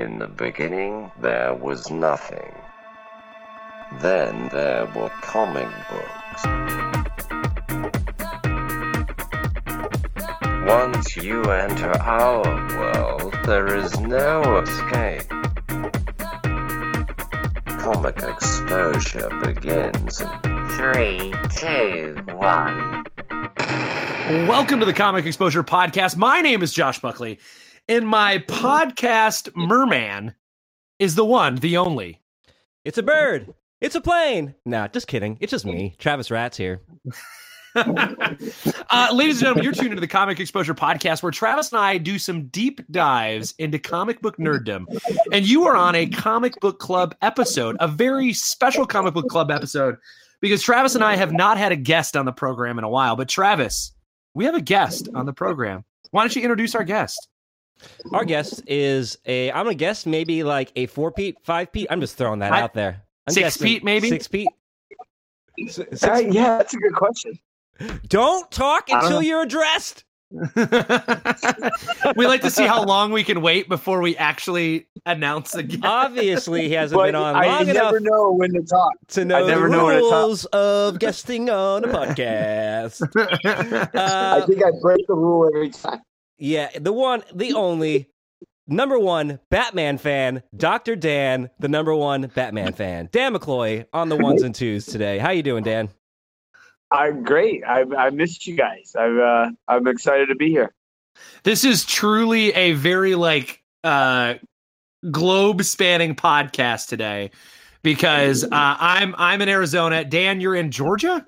In the beginning, there was nothing. Then there were comic books. Once you enter our world, there is no escape. Comic exposure begins in three, two, one. Welcome to the Comic Exposure Podcast. My name is Josh Buckley, and my podcast merman is the one, the only. It's a bird. It's a plane. Nah, just kidding. It's just me, Travis Rats here. uh, ladies and gentlemen, you're tuned into the Comic Exposure Podcast, where Travis and I do some deep dives into comic book nerddom. And you are on a comic book club episode, a very special comic book club episode, because Travis and I have not had a guest on the program in a while. But Travis, we have a guest on the program. Why don't you introduce our guest? Our guest is a, I'm gonna guess maybe like a four feet, five feet. I'm just throwing that Five- out there. I'm six feet, maybe? Six feet. S- six- Uh, yeah, that's a good question. Don't talk I don't until you're addressed. we like to see how long we can wait before we actually announce the guest. Obviously, he hasn't But been on I long enough never know when to talk. to know I never the know when to talk. rules of guesting on a podcast. I Uh, think I break the rule every time. Yeah, the one, the only, number one Batman fan, Doctor Dan, the number one Batman fan, Dan McCloy on the ones and twos today. How you doing, Dan? I'm great. I I missed you guys. I'm uh, I'm excited to be here. this is truly a very like uh globe spanning podcast today because uh, I'm I'm in Arizona. Dan, you're in Georgia.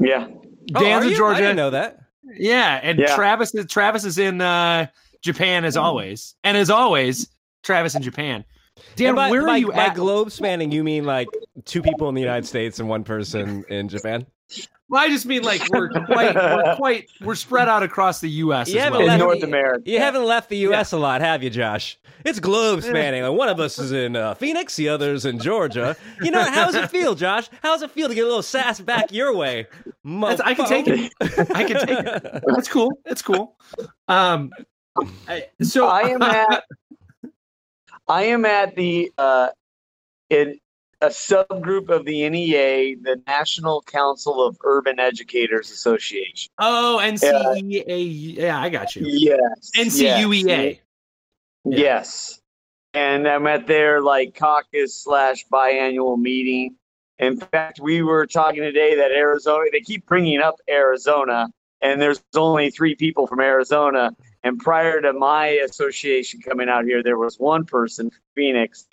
Yeah. Oh, Dan's are in you? I didn't know that. Yeah, and Yeah. Travis is Travis is in uh Japan as always, and as always, Travis in Japan. Dan, by, where by, are you by at? globe spanning, you mean like two people in the United States and one person in Japan? Well, I just mean like we're quite we're quite we're spread out across the U.S. You as haven't well. In North America. You haven't left the U.S. a lot, have you, Josh? It's globe spanning. Like one of us is in uh, Phoenix, the other's in Georgia. You know, how does it feel, Josh? How does it feel to get a little sass back your way? That's- I can take it. I can take it. That's cool. It's cool. Um, I- so I am at I am at the uh in a subgroup of the NEA, the National Council of Urban Educators Association. Oh, NCEA. Yeah, I got you. Yes. NCUEA. Yes. Yes. And I'm at their like caucus slash biannual meeting. In fact, we were talking today that Arizona, they keep bringing up Arizona, and there's only three people from Arizona. And prior to my association coming out here, there was one person, Phoenix,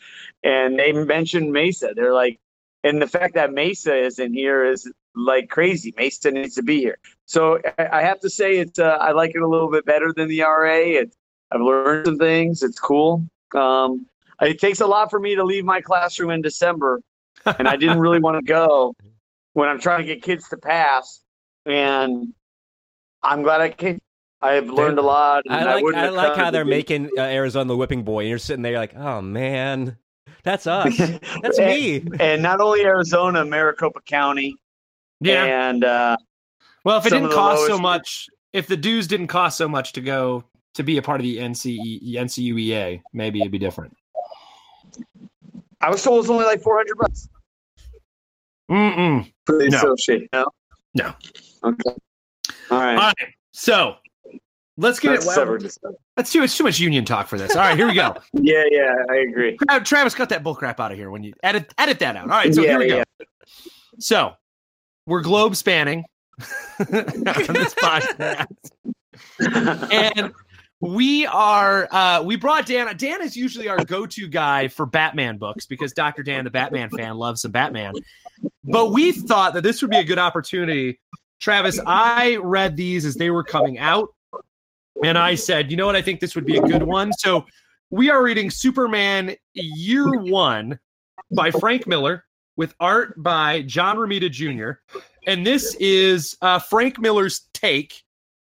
and they mentioned Mesa. They're like, and the fact that Mesa isn't here is like crazy. Mesa needs to be here. So I I have to say, it's uh, I like it a little bit better than the RA. It's I've learned some things. It's cool. Um, it takes a lot for me to leave my classroom in December, and I didn't really want to go when I'm trying to get kids to pass. And I'm glad I came. I have learned a lot. And I like wouldn't I like how they're it- making uh, Arizona the whipping boy, and you're sitting there like, oh man, that's us. That's and, me. And not only Arizona, Maricopa County, Yeah. and uh, Well, if it didn't of the cost so lowest- much, if the dues didn't cost so much to go to be a part of the NCE, NCUEA, maybe it'd be different. I was told it was only like 400 bucks Mm-mm. for the No. associate. No, No. Okay. All right. All right. So let's get That's it. discussion. Let's do it's too much union talk for this. All right, here we go. Yeah, yeah, I agree. Travis, cut that bull crap out of here when you edit edit that out. All right, so Yeah, here we go. yeah. So we're globe spanning on this podcast. and we are uh we brought Dan Dan is usually our go-to guy for Batman books because Dr. Dan the Batman fan loves some Batman. But we thought that this would be a good opportunity. Travis, I read these as they were coming out and I said, "You know what? I think this would be a good one." So we are reading Superman Year 1 by Frank Miller with art by John Romita Jr. And this is uh, Frank Miller's take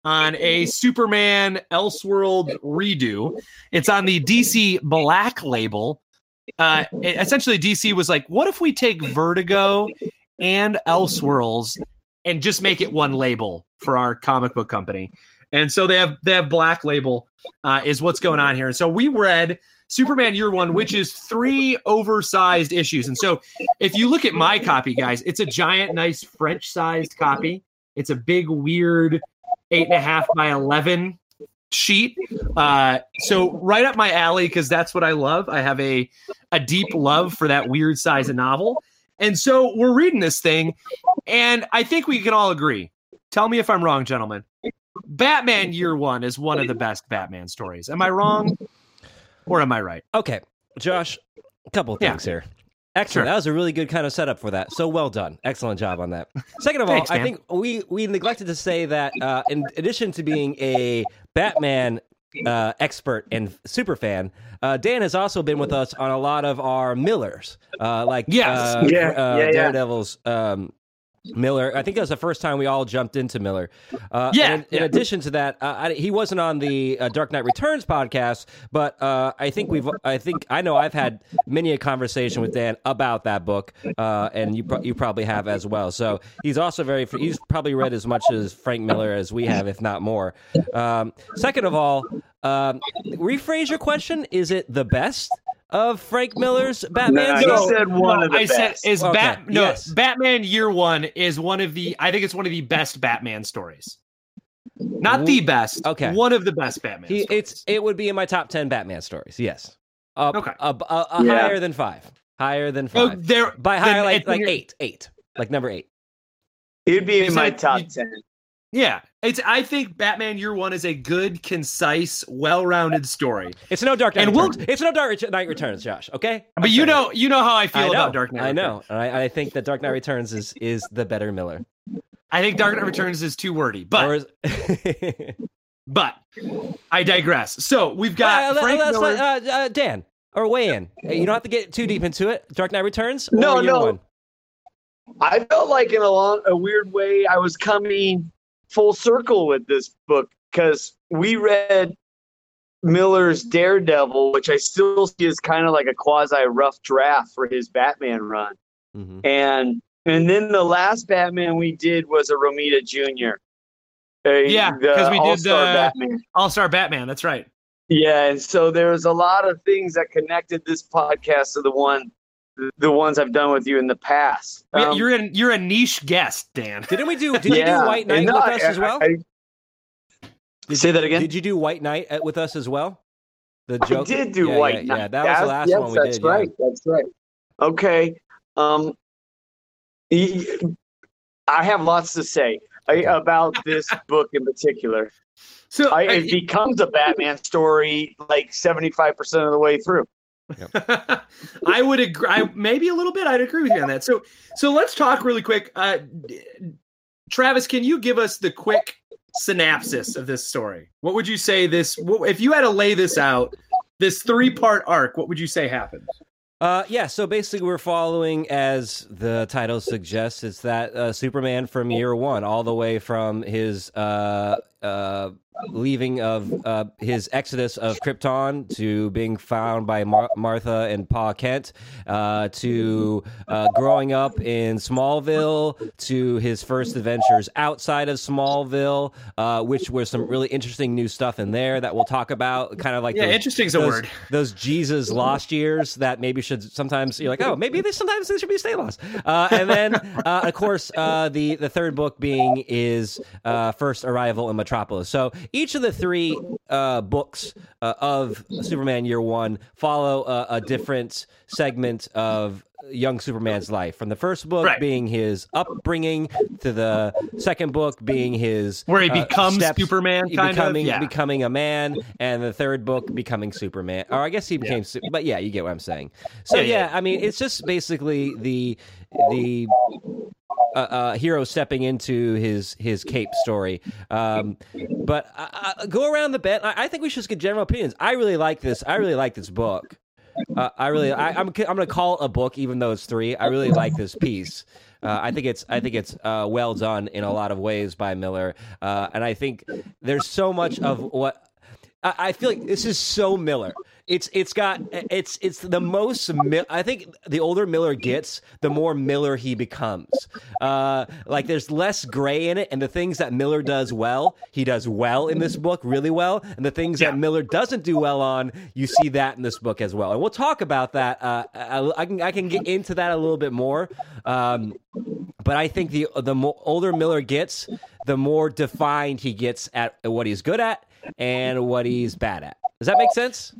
on a Superman Elseworld redo. It's on the DC Black label. Uh, essentially, DC was like, what if we take Vertigo and Elseworlds and just make it one label for our comic book company? And so they have they have Black label uh, is what's going on here. And so we read Superman Year One, which is three oversized issues. And so, if you look at my copy, guys, it's a giant, nice French-sized copy. It's a big, weird eight and a half by eleven sheet. Uh, so right up my alley because that's what I love. I have a a deep love for that weird size of novel. And so we're reading this thing, and I think we can all agree. Tell me if I'm wrong, gentlemen. Batman Year One is one of the best Batman stories. Am I wrong, or am I right? Okay, Josh, a couple of Yeah. things here. Excellent. Sure. That was a really good kind of setup for that. So well done. Excellent job on that. Second of all, Thanks, I think we we neglected to say that uh, in addition to being a Batman uh, expert and super fan, uh, Dan has also been with us on a lot of our Millers, uh, like Yes. uh, Yeah, uh, yeah, yeah. Daredevil's. Um, Miller, I think that was the first time we all jumped into Miller. Uh, Yeah, in yeah. addition to that, uh, I, he wasn't on the uh, Dark Knight Returns podcast, but uh, I think we've, I think I know I've had many a conversation with Dan about that book, uh, and you pro- you probably have as well. So he's also very, he's probably read as much as Frank Miller as we have, if not more. Um, second of all, um, rephrase your question: Is it the best of Frank Miller's Batman? No, he said one of the I said is Okay, Bat no yes. Batman Year One is one of the I think it's one of the best Batman stories. Not the best. Okay. One of the best Batman. He, stories. it's it would be in my top ten Batman stories. Yes. Up, Okay. up, uh, uh, Yeah. higher than five. Higher than oh, five. there By then higher, like like eight, eight, like number eight. It'd be in my top ten. Yeah, it's. I think Batman Year One is a good, concise, well-rounded story. It's no Dark Knight And we'll- Returns. It's no Dark Knight Returns, Josh. Okay. I'm But you saying. know, you know how I feel I about Dark Knight. I know. I, I think that Dark Knight Returns is is the better Miller. I think Dark Knight Returns is too wordy, but is- but I digress. So we've got Uh, Frank let's Miller. let- uh, uh, Dan or weigh in. Hey, You don't have to get too deep into it. Dark Knight Returns. Or No, year no. One? I felt like in a long, a weird way, I was coming full circle with this book because we read Miller's Daredevil, which I still see as kind of like a quasi rough draft for his Batman run, Mhm. and and then the last Batman we did was a Romita Jr. Uh, Yeah, because we did All-Star the- Batman. All Star Batman. That's right. Yeah, and so there's a lot of things that connected this podcast to the one, the ones I've done with you in the past. Yeah, Um, you're in. You're a niche guest, Dan. Didn't we do? Did you do White Knight and with us I- as well? I- Did Say you- that again? Did you do White Knight with us as well? The I joke. did do yeah, White yeah, Knight. Yeah, that was the last yes, one we that's did. yeah. right. That's right. Okay. Um, y- I have lots to say about this book in particular. So I, I- it becomes a Batman story like 75% of the way through. I would agree. I, maybe a little bit. I'd agree with you on that. So, so let's talk really quick. Uh, Travis, can you give us the quick synopsis of this story? What would you say this? What, if you had to lay this out, this three-part arc, what would you say happened? Uh, yeah, so basically, we're following, as the title suggests, it's that uh, Superman from year one, all the way from his uh, uh, leaving of uh, his exodus of Krypton to being found by Mar- Martha and Pa Kent, uh, to uh, growing up in Smallville, to his first adventures outside of Smallville, uh, which was some really interesting new stuff in there that we'll talk about. Kind of like Yeah, those- interesting is a those, word. those Jesus lost years that maybe should sometimes you're like, oh, maybe they sometimes they should be stay lost. Uh, and then, uh, of course, uh, the the third book being is uh, first arrival in Metropolis. So each of the three uh, books uh, of Superman Year One follow a, a different segment of young Superman's life. From the first book Right. being his upbringing to the second book being his Where he uh, becomes steps- Superman, kind becoming of. Yeah. becoming a man, and the third book becoming Superman. Or I guess he became, Su- but yeah, you get what I'm saying. So Yeah, yeah, yeah. I mean, it's just basically the the uh, uh, hero stepping into his his cape story. Um, but uh, uh, go around the bend. I, I think we should just get general opinions. I really like this. I really like this book. Uh, I really, I, I'm, I'm going to call it a book, even though it's three. I really like this piece. Uh, I think it's, I think it's uh, well done in a lot of ways by Miller, and I think there's so much of what I, I feel like this is so Miller. It's it's got it's it's the most. I think the older Miller gets, the more Miller he becomes. Uh, like there's less gray in it, and the things that Miller does well, he does well in this book, really well, and the things yeah. that Miller doesn't do well on, you see that in this book as well. And we'll talk about that. Uh, I, I, can I can get into that a little bit more. Um, but I think the the older Miller gets, the more defined he gets at what he's good at and what he's bad at. Does that make sense?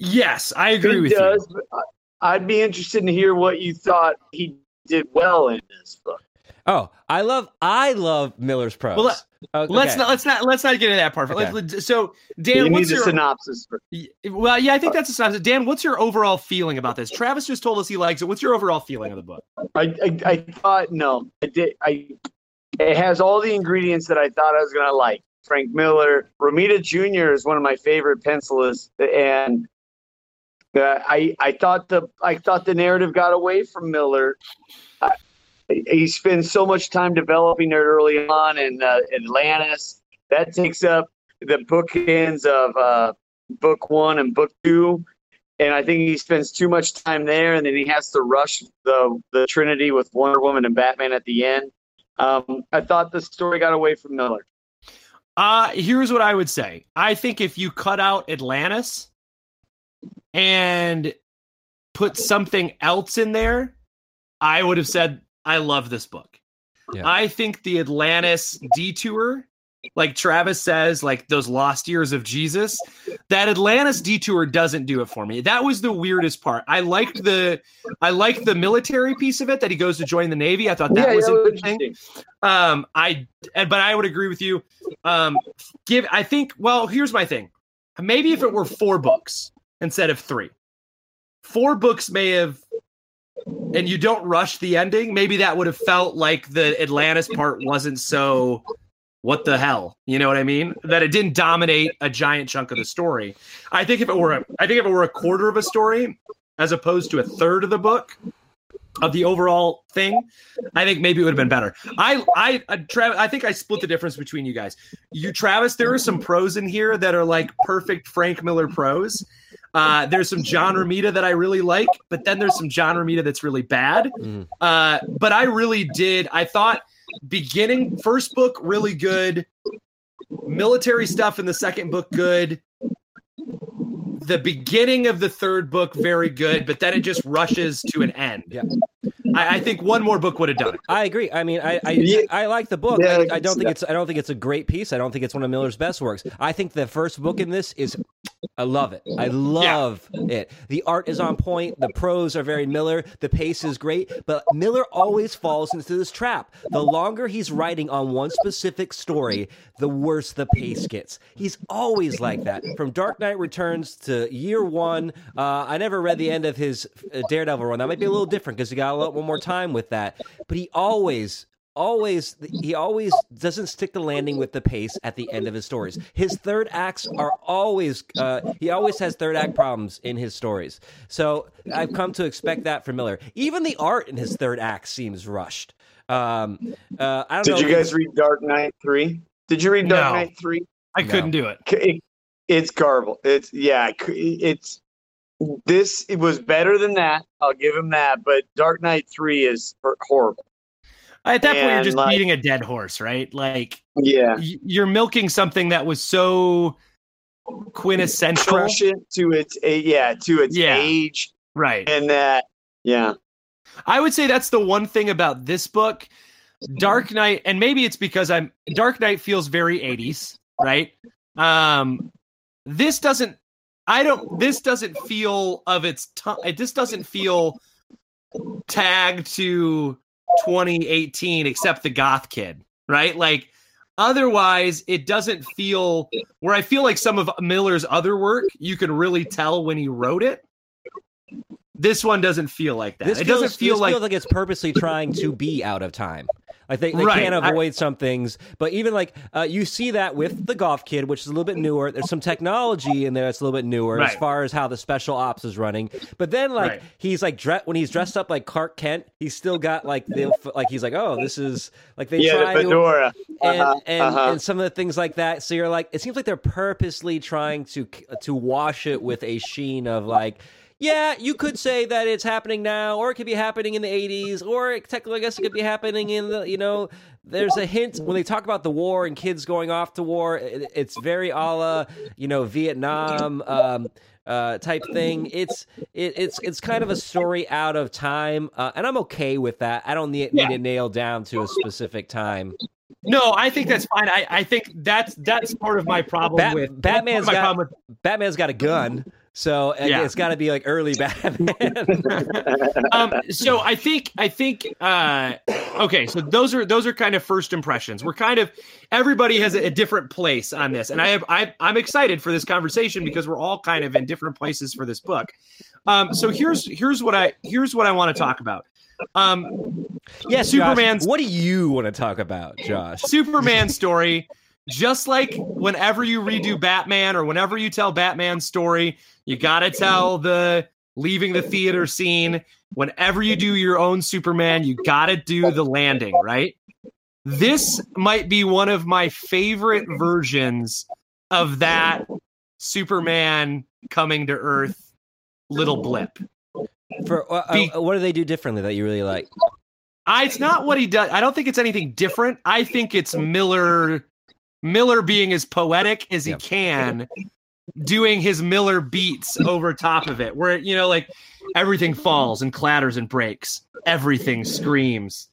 Yes, I agree it with does, you. I'd be interested to hear what you thought he did well in this book. Oh, I love I love Miller's prose. Well, oh, okay. Let's not let's not let's not get into that part. Okay. So Dan, you what's your synopsis? For- well, yeah, I think uh, that's a synopsis. Dan, what's your overall feeling about this? Travis just told us he likes it. What's your overall feeling of the book? I I, I thought no, I did. I it has all the ingredients that I thought I was gonna like. Frank Miller, Romita Jr. is one of my favorite pencilists, and uh, I I thought the I thought the narrative got away from Miller. Uh, he spends so much time developing it early on in uh, Atlantis. That takes up the bookends of uh, book one and book two, and I think he spends too much time there, and then he has to rush the the Trinity with Wonder Woman and Batman at the end. Um, I thought the story got away from Miller. Uh, here's what I would say. I think if you cut out Atlantis and put something else in there, I would have said I love this book. Yeah. I think the Atlantis detour, like Travis says, like those lost years of Jesus, that Atlantis detour doesn't do it for me. That was the weirdest part. I liked the I liked the military piece of it that he goes to join the Navy. I thought that yeah, was yeah, interesting. Um, I but I would agree with you. Um, give I think well, here's my thing. Maybe if it were four books instead of three. Four books may have and you don't rush the ending, maybe that would have felt like the Atlantis part wasn't so what the hell? You know what I mean? That it didn't dominate a giant chunk of the story. I think if it were a, I think if it were a quarter of a story as opposed to a third of the book of the overall thing, I think maybe it would have been better. I I uh, Travis, I think I split the difference between you guys. You Travis, there are some pros in here that are like perfect Frank Miller pros uh, there's some John Romita that I really like, but then there's some John Romita that's really bad. Mm. Uh, but I really did. I thought beginning first book really good, military stuff in the second book good. The beginning of the third book very good, but then it just rushes to an end. Yeah. I, I, think one more book would have done it. I agree. I mean, I I. I like the book. Yeah, I, I, don't think it's I don't think it's a great piece. I don't think it's one of Miller's best works. I think the first book in this is I love it. I love yeah. it. The art is on point. The prose are very Miller. The pace is great. But Miller always falls into this trap. The longer he's writing on one specific story, the worse the pace gets. He's always like that. From Dark Knight Returns to Year One. Uh, I never read the end of his uh, Daredevil run. That might be a little different because he got a lot more time with that. But he always always he always doesn't stick the landing with the pace at the end of his stories. His third acts are always uh, he always has third act problems in his stories. So I've come to expect that from Miller. Even the art in his third act seems rushed. Um, uh, I don't know. Did know. you guys read Dark Knight three? Did you read Dark no, Knight three? I couldn't do it. It. It's garble. It's yeah. It's this. It was better than that. I'll give him that. But Dark Knight three is horrible. At that and point, you're just like, beating a dead horse, right? Like, yeah, you're milking something that was so quintessential to its yeah to its yeah, age, right? And that, yeah, I would say that's the one thing about this book, Dark Knight, and maybe it's because I'm Dark Knight feels very 80s, right? Um, this doesn't. I don't. This doesn't feel of its time. Uh, this doesn't feel tagged to 2018 except the goth kid, right? Like otherwise it doesn't feel where I feel like some of Miller's other work, you can really tell when he wrote it. This one doesn't feel like that. This it feels, doesn't feel this like feels like it's purposely trying to be out of time. Like they, they Right, can't I- avoid some things, but even like uh, you see that with the golf kid, which is a little bit newer. There's some technology in there that's a little bit newer as far as how the special ops is running. But then like Right. he's like dre- when he's dressed up like Clark Kent, he's still got like the like he's like oh this is like they Yeah, try the to fedora. and Uh-huh, and, uh-huh. and some of the things like that. So you're like, it seems like they're purposely trying to to wash it with a sheen of like. Yeah, you could say that it's happening now, or it could be happening in the '80s, or it, technically, I guess it could be happening in the. You know, there's a hint when they talk about the war and kids going off to war. It, it's very a la, you know, Vietnam um, uh, type thing. It's it, it's it's kind of a story out of time, uh, and I'm okay with that. I don't need, need Yeah. it nailed down to a specific time. no. I think that's fine. I, I think that's that's part of my problem Bat- with Batman's got- problem with Batman's got a gun, so Yeah. it's got to be like early Batman. um, so I think I think uh, okay. So those are those are kind of first impressions. We're kind of everybody has a, a different place on this, and I have I, I'm excited for this conversation because we're all kind of in different places for this book. Um, so here's here's what I here's what I want to talk about. Um, yes, Superman's- Josh, what do you want to talk about, Josh? Superman story. Just like whenever you redo Batman or whenever you tell Batman's story, you got to tell the leaving the theater scene. Whenever you do your own Superman, you got to do the landing, right? This might be one of my favorite versions of that Superman coming to Earth little blip. For uh, Be- uh, what do they do differently that you really like? I, it's not what he does. I don't think it's anything different. I think it's Miller Miller being as poetic as he Yeah. can, doing his Miller beats over top of it, where you know, like everything falls and clatters and breaks, everything screams.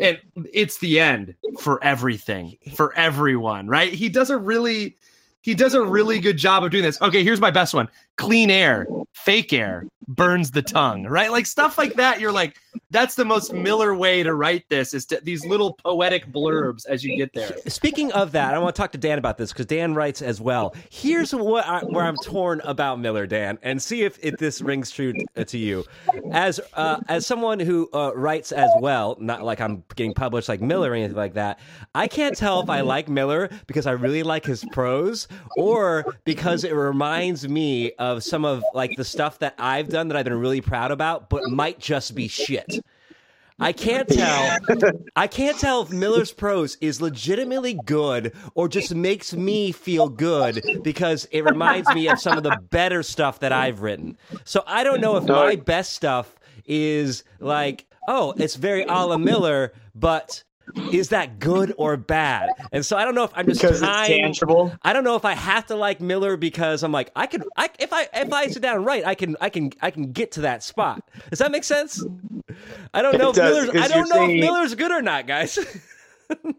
And it's the end for everything, for everyone, right? He does a really he does a really good job of doing this. Okay, here's my best one. Clean air, fake air, burns the tongue, right? Like stuff like that. You're like, that's the most Miller way to write this is to, these little poetic blurbs as you get there. Speaking of that, I want to talk to Dan about this because Dan writes as well. Here's what I, where I'm torn about Miller, Dan, and see if, this rings true t- to you. As uh, as someone who uh, writes as well, not like I'm getting published like Miller or anything like that. I can't tell if I like Miller because I really like his prose, or because it reminds me of some of like the stuff that I've done that I've been really proud about, but might just be shit. I can't tell. I can't tell if Miller's prose is legitimately good or just makes me feel good because it reminds me of some of the better stuff that I've written. So I don't know if my best stuff is like, oh, it's very a la Miller, but is that good or bad? And so I don't know if I'm just Because it's tangible. I don't know if I have to like Miller because I'm like I could I if I if I sit down and write I can I can I can get to that spot. Does that make sense? I don't know It if does, Miller's I don't know if Miller's good or not, guys.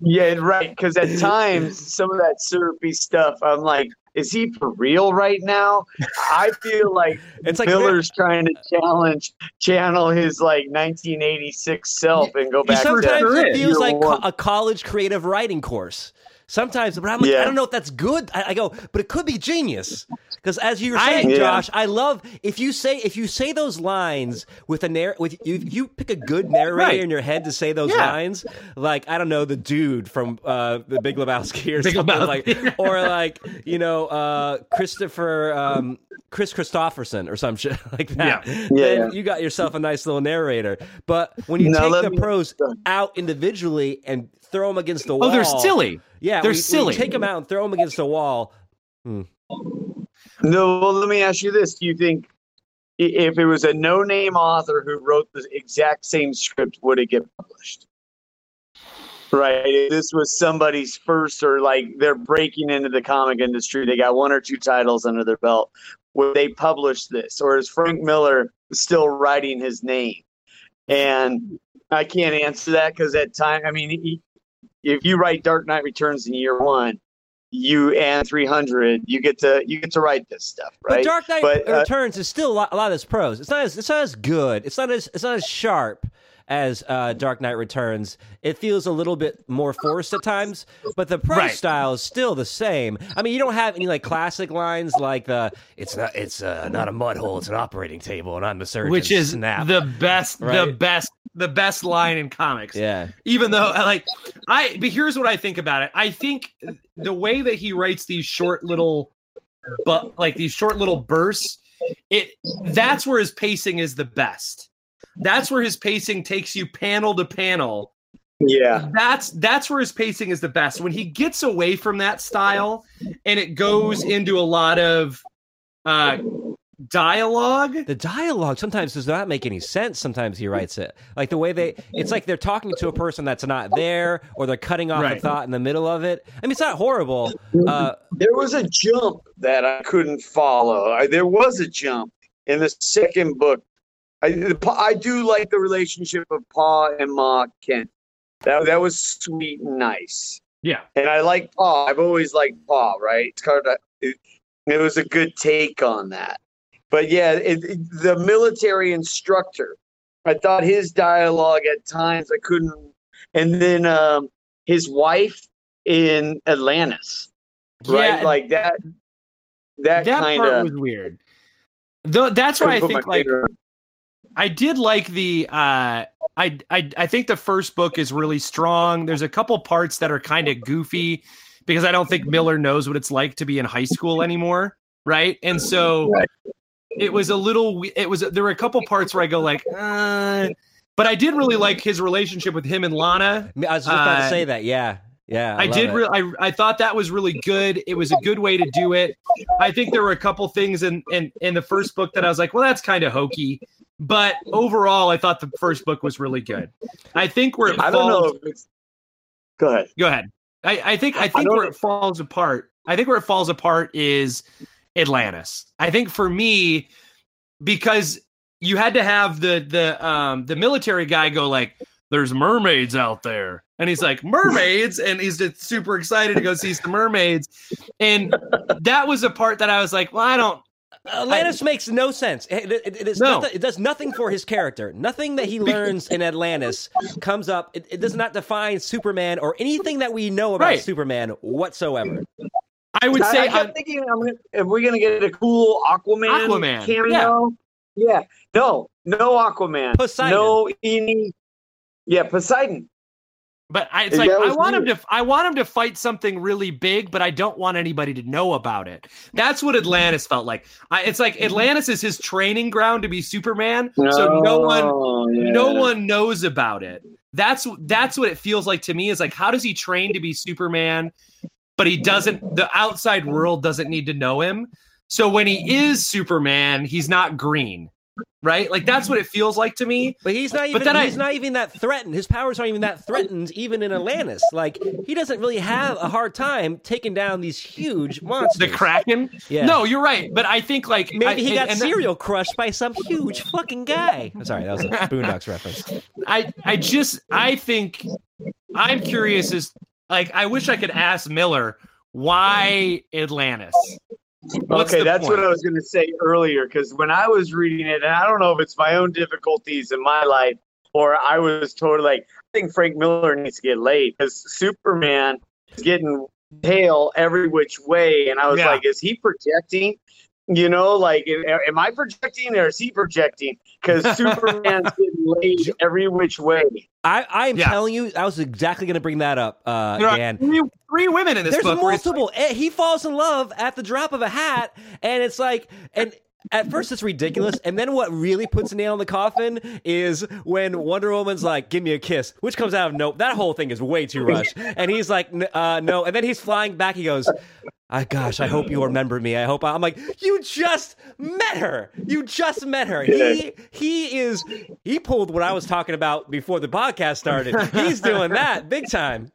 Yeah, right. Because at times, some of that syrupy stuff, I'm like, is he for real right now? I feel like It's like Miller's trying to challenge, channel his like 1986 self and go back sometimes to it feels like co- a college creative writing course. Sometimes, but I'm like, Yeah. I don't know if that's good. I, I go, but it could be genius. Because as you were I- saying, Yeah. Josh, I love if you say if you say those lines with a narr with you, if you pick a good narrator Right. in your head to say those Yeah. lines, like I don't know the dude from uh, the Big Lebowski or Big something Lebowski. like, or like you know uh, Christopher um, Kris Kristofferson or some shit like that. Yeah. Then Yeah. you got yourself a nice little narrator. But when you Now take the me- prose out individually and throw them against the wall. Oh, they're silly. Yeah, They're when you- when you silly. take them out and throw them against the wall. No, well, let me ask you this: Do you think if it was a no-name author who wrote the exact same script, would it get published? Right. If this was somebody's first, or like they're breaking into the comic industry, they got one or two titles under their belt. Would they publish this, or is Frank Miller still writing his name? And I can't answer that because at time, I mean, he, if you write Dark Knight Returns in year one, you and 300, you get to you get to write this stuff, right? But Dark Knight But, uh, Returns is still a lot, a lot of this prose. It's not as it's not as good. It's not as it's not as sharp as uh, Dark Knight Returns. It feels a little bit more forced at times, but the prose Right. style is still the same. I mean, you don't have any like classic lines like the "It's not it's uh, not a mud hole, it's an operating table, and I'm the surgeon." which is snap. the best, the best, the best line in comics. yeah. Even though, like, I but here's what I think about it. I think the way that he writes these short little, but like these short little bursts, it that's where his pacing is the best. That's where his pacing takes you panel to panel. Yeah. That's that's where his pacing is the best. When he gets away from that style and it goes into a lot of uh dialogue. The dialogue sometimes does not make any sense. Sometimes he writes it like the way they. It's like they're talking to a person that's not there, or they're cutting off a thought in the middle of it. I mean, it's not horrible. Uh, There was a jump that I couldn't follow. I, there was a jump in the second book. I, I do like the relationship of Pa and Ma Kent. That that was sweet and nice. Yeah. And I like Pa. I've always liked Pa. Right? It's kind of it, it was a good take on that. But yeah, it, it- the military instructor. I thought his dialogue at times I couldn't. And then um, his wife in Atlantis right? Yeah, like that. That, that kind of. was weird. Though that's why I think like I did like the uh I I I think the first book is really strong. There's a couple parts that are kind of goofy because I don't think Miller knows what it's like to be in high school anymore, right? And so it was a little it was there were a couple parts where I go like uh but I did really like his relationship with him and Lana. I was just about Uh, to say that. Yeah, yeah. I, love did. Re- I I thought that was really good. It was a good way to do it. I think there were a couple things in in in the first book that I was like, well, that's kind of hokey. But overall, I thought the first book was really good. I think where it I falls. don't know. It's, go ahead. Go ahead. I, I think I think don't- where it falls apart. I think where it falls apart is Atlantis. I think for me, because you had to have the the um the military guy go like, "There's mermaids out there," and he's like, "Mermaids," and he's just super excited to go see some mermaids, and that was a part that I was like, "Well, I don't." Atlantis makes no sense. It, it, it is No. nothing, it does nothing for his character. Nothing that he learns in Atlantis comes up. It, it does not define Superman or anything that we know about Right. Superman whatsoever. I would I, say I, I'm thinking, I'm if we're gonna get a cool Aquaman, Aquaman, cameo, yeah. no, no Aquaman, Poseidon. no any, yeah, Poseidon. But I, it's And like I want him to. I want him to fight something really big, but I don't want anybody to know about it. That's what Atlantis felt like. I, it's like Atlantis is his training ground to be Superman, so no one, Oh, yeah. no one knows about it. That's that's what it feels like to me. Is like how does he train to be Superman, but he doesn't. The outside world doesn't need to know him. So when he is Superman, he's not green, right? Like that's what it feels like to me. But he's not even. then I- he's not even that threatened. His powers aren't even that threatened, even in Atlantis. Like he doesn't really have a hard time taking down these huge monsters. The Kraken. Yeah. No, you're right. But I think like Maybe I- he got and that- serial crushed by some huge fucking guy. I'm sorry, that was a Boondocks reference. I I just I think I'm curious Is like I wish I could ask Miller why Atlantis. What's okay, that's point? what I was going to say earlier. Because when I was reading it, and I don't know if it's my own difficulties in my life, or I was totally like, I think Frank Miller needs to get laid because Superman is getting tail every which way, and I was Yeah. like, is he projecting? You know, like, am am I projecting or is he projecting? Because Superman's getting laid every which way. I, I am Yeah. telling you, I was exactly going to bring that up, uh, There are Dan. three, three women in this There's book. multiple. Eh, He falls in love at the drop of a hat, and it's like, and at first it's ridiculous, and then what really puts a nail in the coffin is when Wonder Woman's like, "Give me a kiss," which comes out of nope. That whole thing is way too rushed, and he's like, "N- uh, "No," and then he's flying back. He goes. Ah, gosh, I hope you remember me. I hope I, I'm like, you just met her. You just met her. He he is he pulled what I was talking about before the podcast started. He's doing that big time.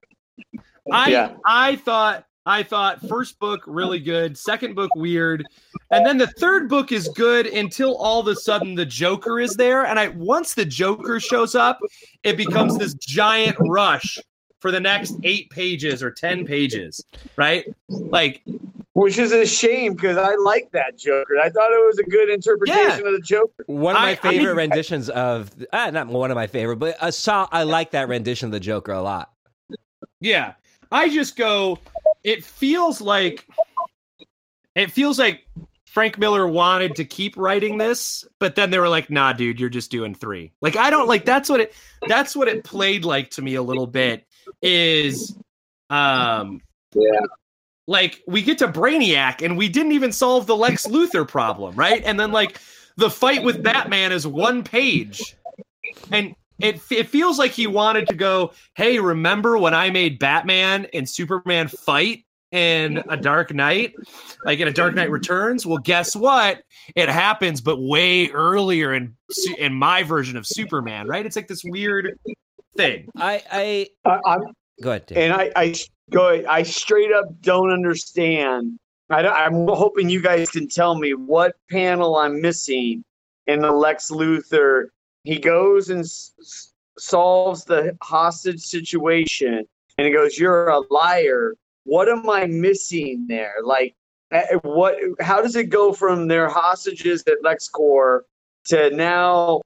I Yeah. I thought I thought first book really good, second book weird, and then the third book is good until all of a sudden the Joker is there, and I once the Joker shows up, it becomes this giant rush for the next eight pages or ten pages, right? Like Which is a shame because I like that Joker. I thought it was a good interpretation of the Joker. One of my I- I favorite mean- renditions of uh, not one of my favorite, but I saw I like that rendition of the Joker a lot. Yeah. I just go, it feels like it feels like Frank Miller wanted to keep writing this, but then they were like, nah, dude, you're just doing three. Like, I don't like that's what it that's what it played like to me a little bit is um Yeah. like we get to Brainiac and we didn't even solve the Lex Luthor problem, right? And then like the fight with Batman is one page. And it it feels like he wanted to go, "Hey, remember when I made Batman and Superman fight in A Dark Knight? Like in A Dark Knight Returns? Well, guess what? It happens but way earlier in in my version of Superman, right? It's like this weird thing. I I I, I'm go ahead. Dan. and I, I go. I straight up don't understand. I don't, I'm hoping you guys can tell me what panel I'm missing in the Lex Luthor. He goes and s- s- solves the hostage situation, and he goes, "You're a liar." What am I missing there? Like, eh, what? How does it go from their hostages at LexCorp to now?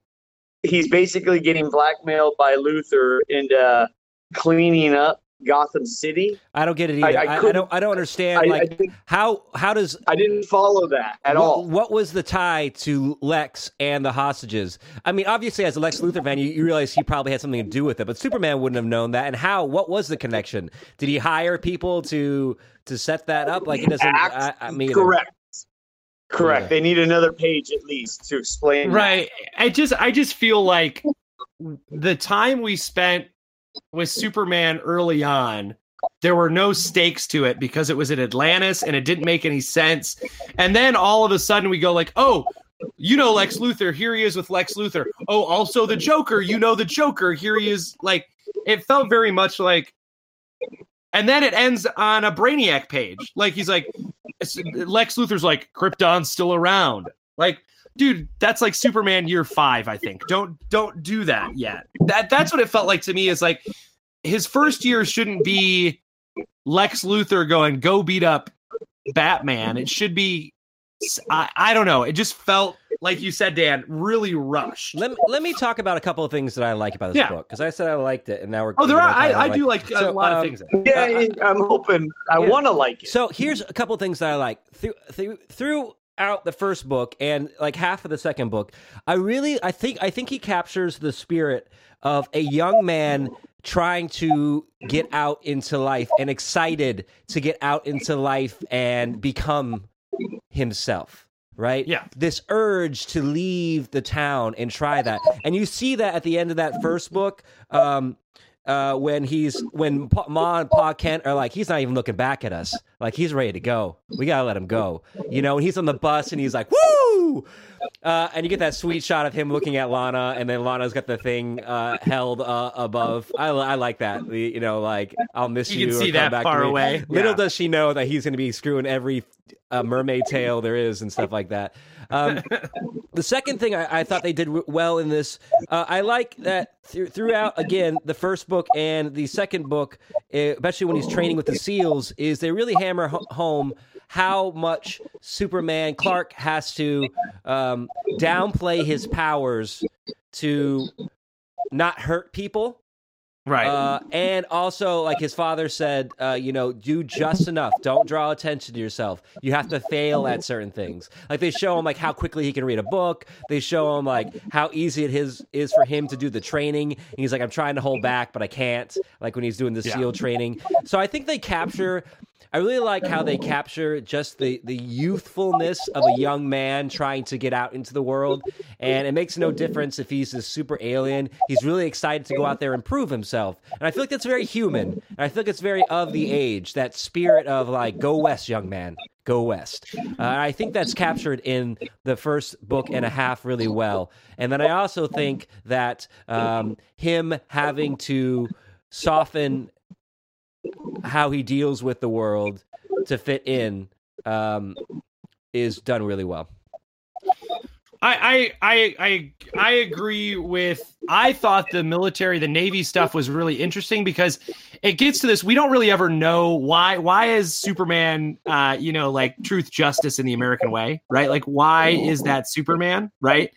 He's basically getting blackmailed by Luthor into cleaning up Gotham City. I don't get it I- either. I I, I, don't I don't understand I, like how how does I didn't follow that at what, all. What was the tie to Lex and the hostages? I mean, obviously, as a Lex Luthor fan, you, you realize he probably had something to do with it, but Superman wouldn't have known that. And how? What was the connection? Did he hire people to to set that up? Like it doesn't. I, I mean, Correct. Correct. Yeah. They need another page at least to explain. that. Right. I just I just feel like the time we spent with Superman early on, there were no stakes to it because it was in Atlantis and it didn't make any sense. And then all of a sudden we go like, "Oh, you know Lex Luthor, here he is with Lex Luthor. Oh, also the Joker, you know the Joker, here he is." Like it felt very much like and then it ends on a Brainiac page. Like he's like Lex Luthor's like Krypton's still around. Like dude that's like superman year five i think don't don't do that yet that that's what it felt like to me is like his first year shouldn't be lex luthor going go beat up batman it should be i, I don't know it just felt like you said dan really rushed Let, let me talk about a couple of things that I like about this Yeah. book because I said I liked it, and now we're. oh there we're are gonna i, I do like a So, lot um, of things in it. Yeah, I'm hoping. I Yeah. want to like it. So here's a couple of things that I like through, through throughout the first book and like half of the second book. I really I think I think he captures the spirit of a young man trying to get out into life and excited to get out into life and become himself. Right? Yeah. This urge to leave the town and try that. And you see that at the end of that first book. Um, uh, when he's when pa, Ma and Pa Kent are like, he's not even looking back at us. Like he's ready to go. We gotta let him go. You know, and he's on the bus and he's like, woo! Uh, and you get that sweet shot of him looking at Lana, and then Lana's got the thing uh, held uh, above. I, I like that. The- You know, like I'll miss you. You can see that back far away. Little does she know that he's going to be screwing every uh, mermaid tail there is and stuff like that. Um, the second thing I, I thought they did well in this, uh, I like that th- throughout again the first book and the second book, eh, especially when he's training with the SEALs, is they really hammer ho- home how much Superman Clark has to um, downplay his powers to not hurt people right uh, and also, like his father said, uh, you know, do just enough. Don't draw attention to yourself. You have to fail at certain things. Like they show him like how quickly he can read a book. They show him like how easy it is is for him to do the training. And he's like, I'm trying to hold back, but I can't. Like when he's doing the Yeah. SEAL training. So I think they capture. I really like how they capture just the the youthfulness of a young man trying to get out into the world, and it makes no difference if he's a super alien. He's really excited to go out there and prove himself, and I feel like that's very human. And I feel like it's very of the age. That spirit of like, go west, young man, go west. Uh, I think that's captured in the first book and a half really well. And then I also think that um, him having to soften how he deals with the world to fit in um, is done really well. I, I I I agree with I thought the military the navy stuff was really interesting because it gets to this we don't really ever know why why is Superman uh you know like truth justice in the American way right like why is that Superman right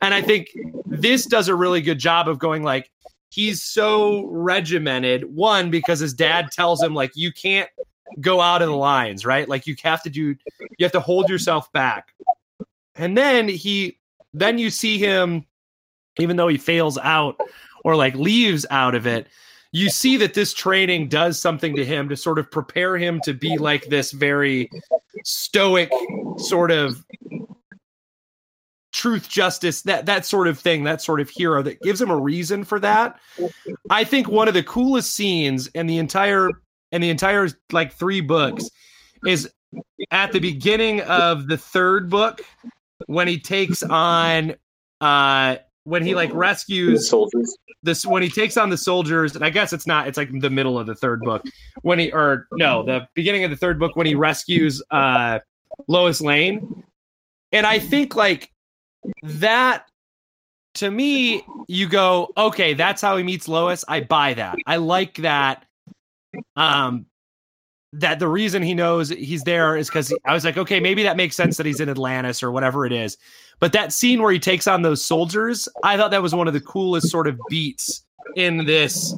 and I think this does a really good job of going like he's so regimented one because his dad tells him like you can't go out of the lines right? Like you have to do you have to hold yourself back. And then he then you see him even though he fails out or like leaves out of it you see that this training does something to him to sort of prepare him to be like this very stoic sort of truth justice that that sort of thing that sort of hero that gives him a reason for that i think one of the coolest scenes in the entire in the entire like three books is at the beginning of the third book when he takes on uh when he like rescues the soldiers. this when he takes on the soldiers and i guess it's not it's like the middle of the third book when he or no the beginning of the third book when he rescues uh lois lane and i think like that to me you go okay that's how he meets lois. I buy that. I like that um that the reason he knows he's there is because I was like, okay, maybe that makes sense that he's in Atlantis or whatever it is. But that scene where he takes on those soldiers, I thought that was one of the coolest sort of beats in this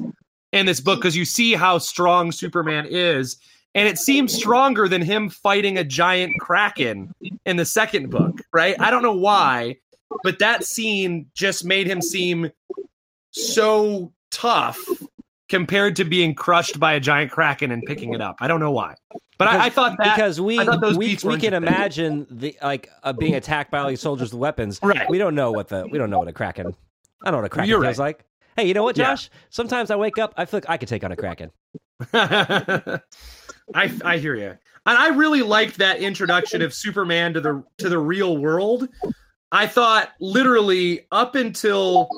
in this book because you see how strong Superman is, and it seems stronger than him fighting a giant kraken in the second book, right? I don't know why, but that scene just made him seem so tough compared to being crushed by a giant kraken and picking it up. I don't know why, but I, I thought that because we we, we can imagine the like uh, being attacked by all these soldiers with weapons. Right. We don't know what the we don't know what a kraken. I don't know what a kraken You're feels right. like. Hey, you know what, Yeah. Josh? Sometimes I wake up, I feel like I could take on a kraken. I I hear you, and I really liked that introduction of Superman to the to the real world. I thought literally up until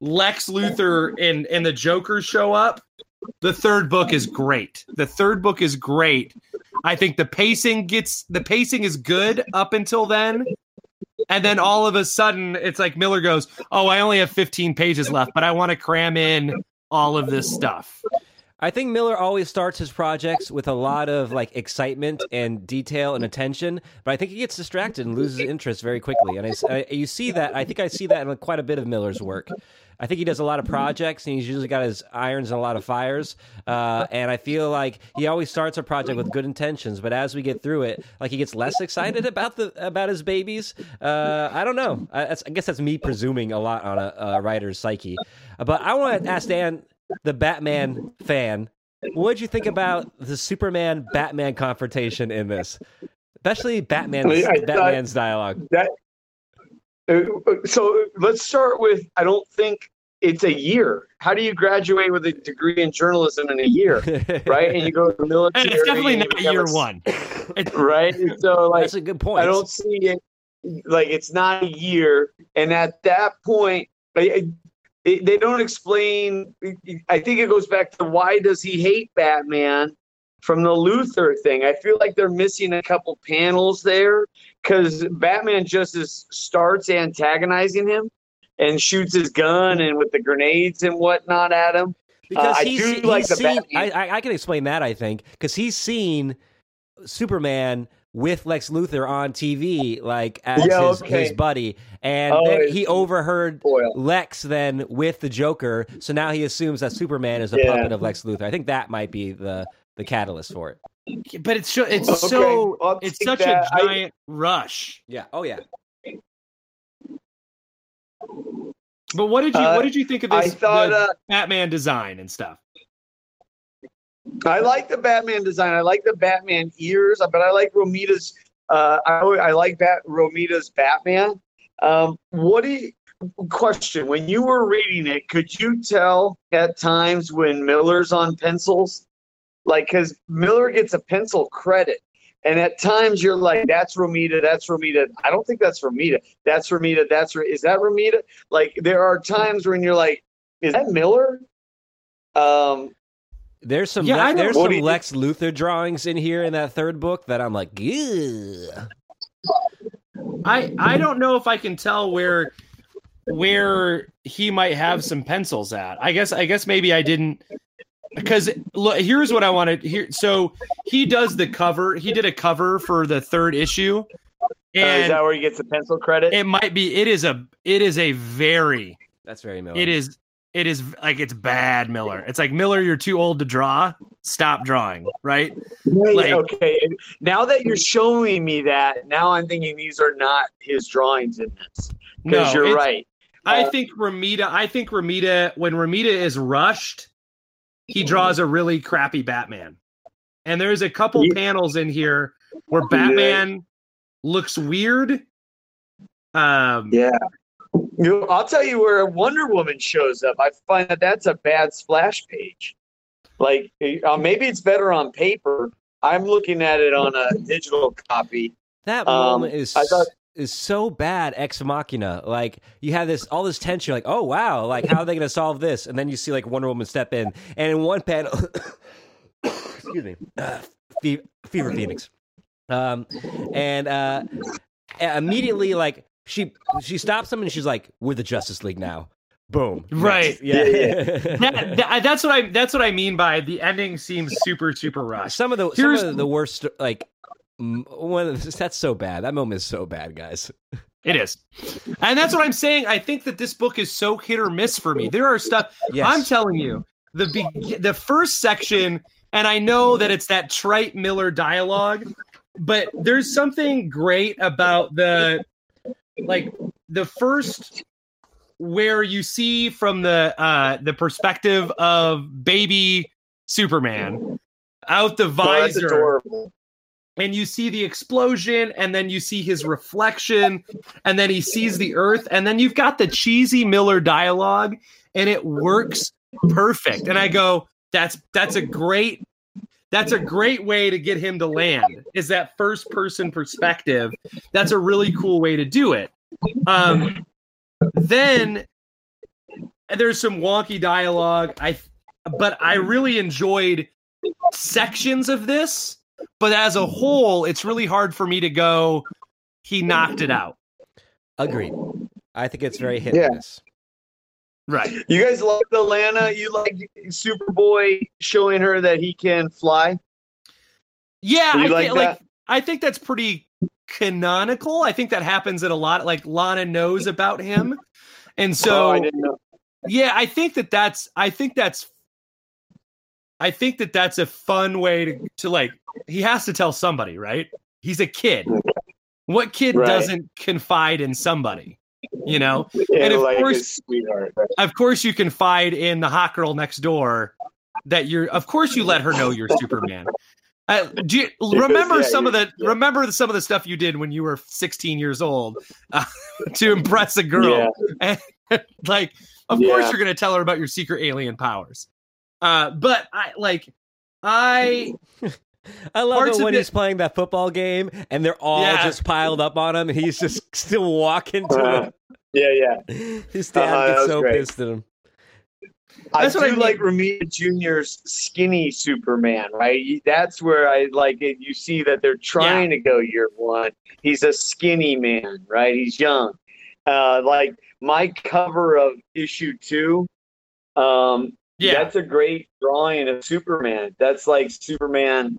Lex Luthor and and the Joker show up, the third book is great. The third book is great. I think the pacing gets the pacing is good up until then. And then all of a sudden it's like Miller goes, "Oh, I only have 15 pages left, but I want to cram in all of this stuff." I think Miller always starts his projects with a lot of like excitement and detail and attention, but I think he gets distracted and loses interest very quickly. And I, I- you see that. I think I see that in quite a bit of Miller's work. I think he does a lot of projects, and he's usually got his irons and a lot of fires. Uh, and I feel like he always starts a project with good intentions, but as we get through it, like he gets less excited about the about his babies. Uh, I don't know. I, that's, I guess that's me presuming a lot on a, a writer's psyche. Uh, But I want to ask Dan, the Batman fan, what did you think about the Superman Batman confrontation in this? Especially Batman's I thought- Batman's dialogue. That. Uh, So let's start with. I don't think it's a year. How do you graduate with a degree in journalism in a year, right? And you go to the military. And it's definitely and not become year a- one. right? So like, That's a good point. I don't see it like it's not a year, and at that point, they, they they don't explain. I think it goes back to why does he hate Batman from the Luthor thing. I feel like they're missing a couple panels there because Batman just is, starts antagonizing him and shoots his gun and with the grenades and whatnot at him. because Uh, I he's, do he's like seen. I, Batman. I, I can explain that. I think because he's seen Superman with Lex Luthor on TV, like as Yeah, his, okay. his buddy, and Oh, then he overheard. Lex then with the Joker. So now he assumes that Superman is a Yeah. puppet of Lex Luthor. I think that might be the the catalyst for it. But it's so, it's Okay, so I'll it's such that. a I- giant rush. Yeah. Oh yeah. But what did you Uh, what did you think of I this thought the uh, Batman design and stuff? I like the Batman design. I like the Batman ears, but I like Romita's. Uh, I I like Bat Romita's Batman. Um, what do you, question? When you were reading it, could you tell at times when Miller's on pencils, like because Miller gets a pencil credit, and at times you're like, "That's Romita. That's Romita." I don't think that's Romita. That's Romita. That's Ro- is that Romita? Like there are times when you're like, "Is that Miller?" Um, There's some Yeah, Le- there's some do you- Lex Luthor drawings in here in that third book that I'm like, Ugh. I I don't know if I can tell where where he might have some pencils at. I guess I guess maybe I didn't because look, here's what I wanted here. So he does the cover. He did a cover for the third issue, Uh, is that where he gets the pencil credit? it might be. It is a. It is a very. That's very Miller. It is. It is like it's bad, Miller. It's like Miller. You're too old to draw. Stop drawing. Right. Wait, like- okay. Now that you're showing me that, now I'm thinking these are not his drawings in this. No, Because you're right. I think Romita. I think Romita. When Romita is rushed, he draws a really crappy Batman. And there's a couple Yeah. panels in here where Batman looks weird. Um, Yeah. You, I'll tell you where Wonder Woman shows up. I find that that's a bad splash page. Like uh, maybe it's better on paper. I'm looking at it on a digital copy. That Um, moment is I thought- is so bad, ex machina. Like you have this all this tension, like, oh wow, like how are they gonna solve this? And then you see like Wonder Woman step in, and in one panel excuse me, uh, Fe- Fever Phoenix. Um and uh immediately like she she stops him and she's like, We're the Justice League now. Boom. Right. Next. Yeah. that, that- that's what I. That's what I mean by the ending seems super super rushed. some of the Here's- some of the worst like one that's so bad. That moment is so bad, guys. It is, and that's what I'm saying. I think that this book is so hit or miss for me. There are stuff Yes. I'm telling you. The be- the first section, and I know that it's that trite Miller dialogue, but there's something great about the like the first where you see from the uh the perspective of baby Superman out the Oh, that's visor adorable. And you see the explosion and then you see his reflection and then he sees the earth and then you've got the cheesy miller dialogue and it works perfect. And i go that's that's a great that's a great way to get him to land is that first person perspective. That's a really cool way to do it. Um then there's some wonky dialogue. I but i really enjoyed sections of this but as a whole, it's really hard for me to go. He knocked it out. Agreed. I think it's very hit Yeah. miss. Right. You guys like the Lana? You like Superboy showing her that he can fly? Yeah, you I like think, like I think that's pretty canonical. I think that happens in a lot. Like Lana knows about him, and so oh, I didn't know. yeah, I think that that's. I think that's. I think that that's a fun way to to like. He has to tell somebody, right? He's a kid. What kid Right. doesn't confide in somebody? You know. Yeah, and of like course- his sweetheart. right? of course you confide in the hot girl next door that you're of course you let her know you're superman uh, do you remember Yeah, some of the yeah. remember some of the stuff you did when you were 16 years old uh, to impress a girl like of course you're going to tell her about your secret alien powers uh, but i like i I love Parts it of when it- he's playing that football game and they're all Yeah. just piled up on him. And he's just still walking to Uh, yeah, yeah. him. His dad Uh-huh, gets so great. pissed at him. That's I what I mean. like Romita Jr.'s skinny Superman, right? That's where I like it. You see that they're trying to go year one. He's a skinny man, right? He's young. Uh, like my cover of issue two, um, yeah that's a great drawing of Superman. That's like Superman.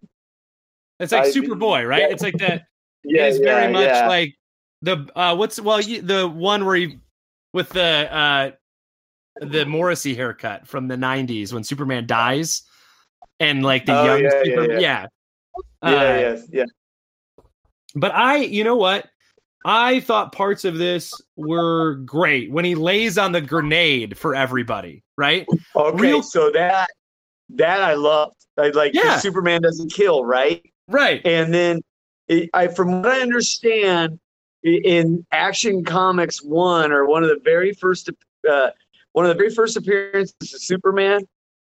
it's like I- superboy right yeah. it's like that Yeah, it is very much yeah. like the uh what's well you, the one where he with the uh the Morrissey haircut from the 90s when Superman dies and like the Oh, young yeah, yeah, Superman yeah. yeah, yeah, Uh, yes, yeah. but I you know what I thought parts of this were great when he lays on the grenade for everybody right Okay, real- so that that I loved. I like Yeah. Superman doesn't kill, right? right And then, it, I, from what I understand, in Action Comics one or one of the very first, uh, one of the very first appearances of Superman,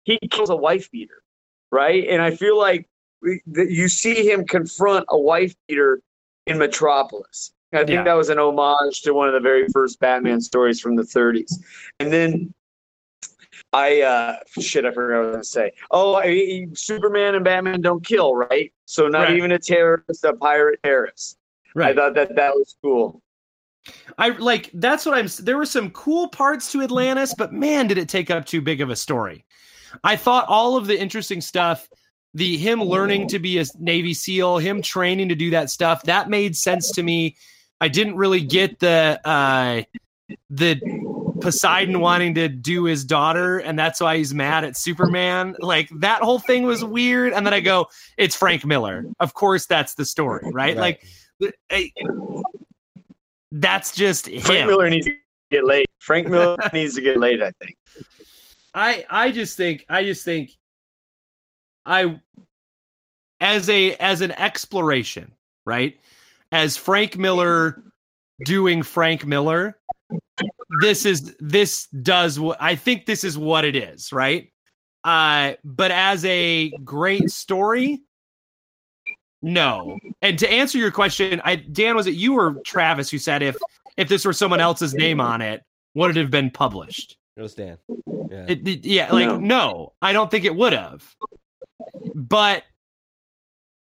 he kills a wife beater, right? And I feel like that you see him confront a wife beater in Metropolis. I think Yeah. that was an homage to one of the very first Batman stories from the 30s. And then I uh shit, I forgot what I was gonna say. Oh, I- Superman and Batman don't kill, right? So not Right. even a terrorist, a pirate terrorist. Right. I thought that that was cool. I like that's what I'm. There were some cool parts to Atlantis, but man, did it take up too big of a story. I thought all of the interesting stuff, the him learning to be a Navy SEAL, him training to do that stuff, that made sense to me. I didn't really get the uh the Poseidon wanting to do his daughter, and that's why he's mad at Superman. Like that whole thing was weird. And then I go, it's Frank Miller. Of course, that's the story, right? Right. Like, I- that's just Frank him. Miller needs to get laid. Frank Miller needs to get laid. I think. I I just think I just think I as a as an exploration, right? As Frank Miller doing Frank Miller, this is this does what I think this is what it is, right? Uh but as a great story, no. And to answer your question, I Dan was it you or Travis who said if if this were someone else's name on it, would it have been published? It was Dan. Yeah. It, it- yeah, like No. no. I don't think it would have. But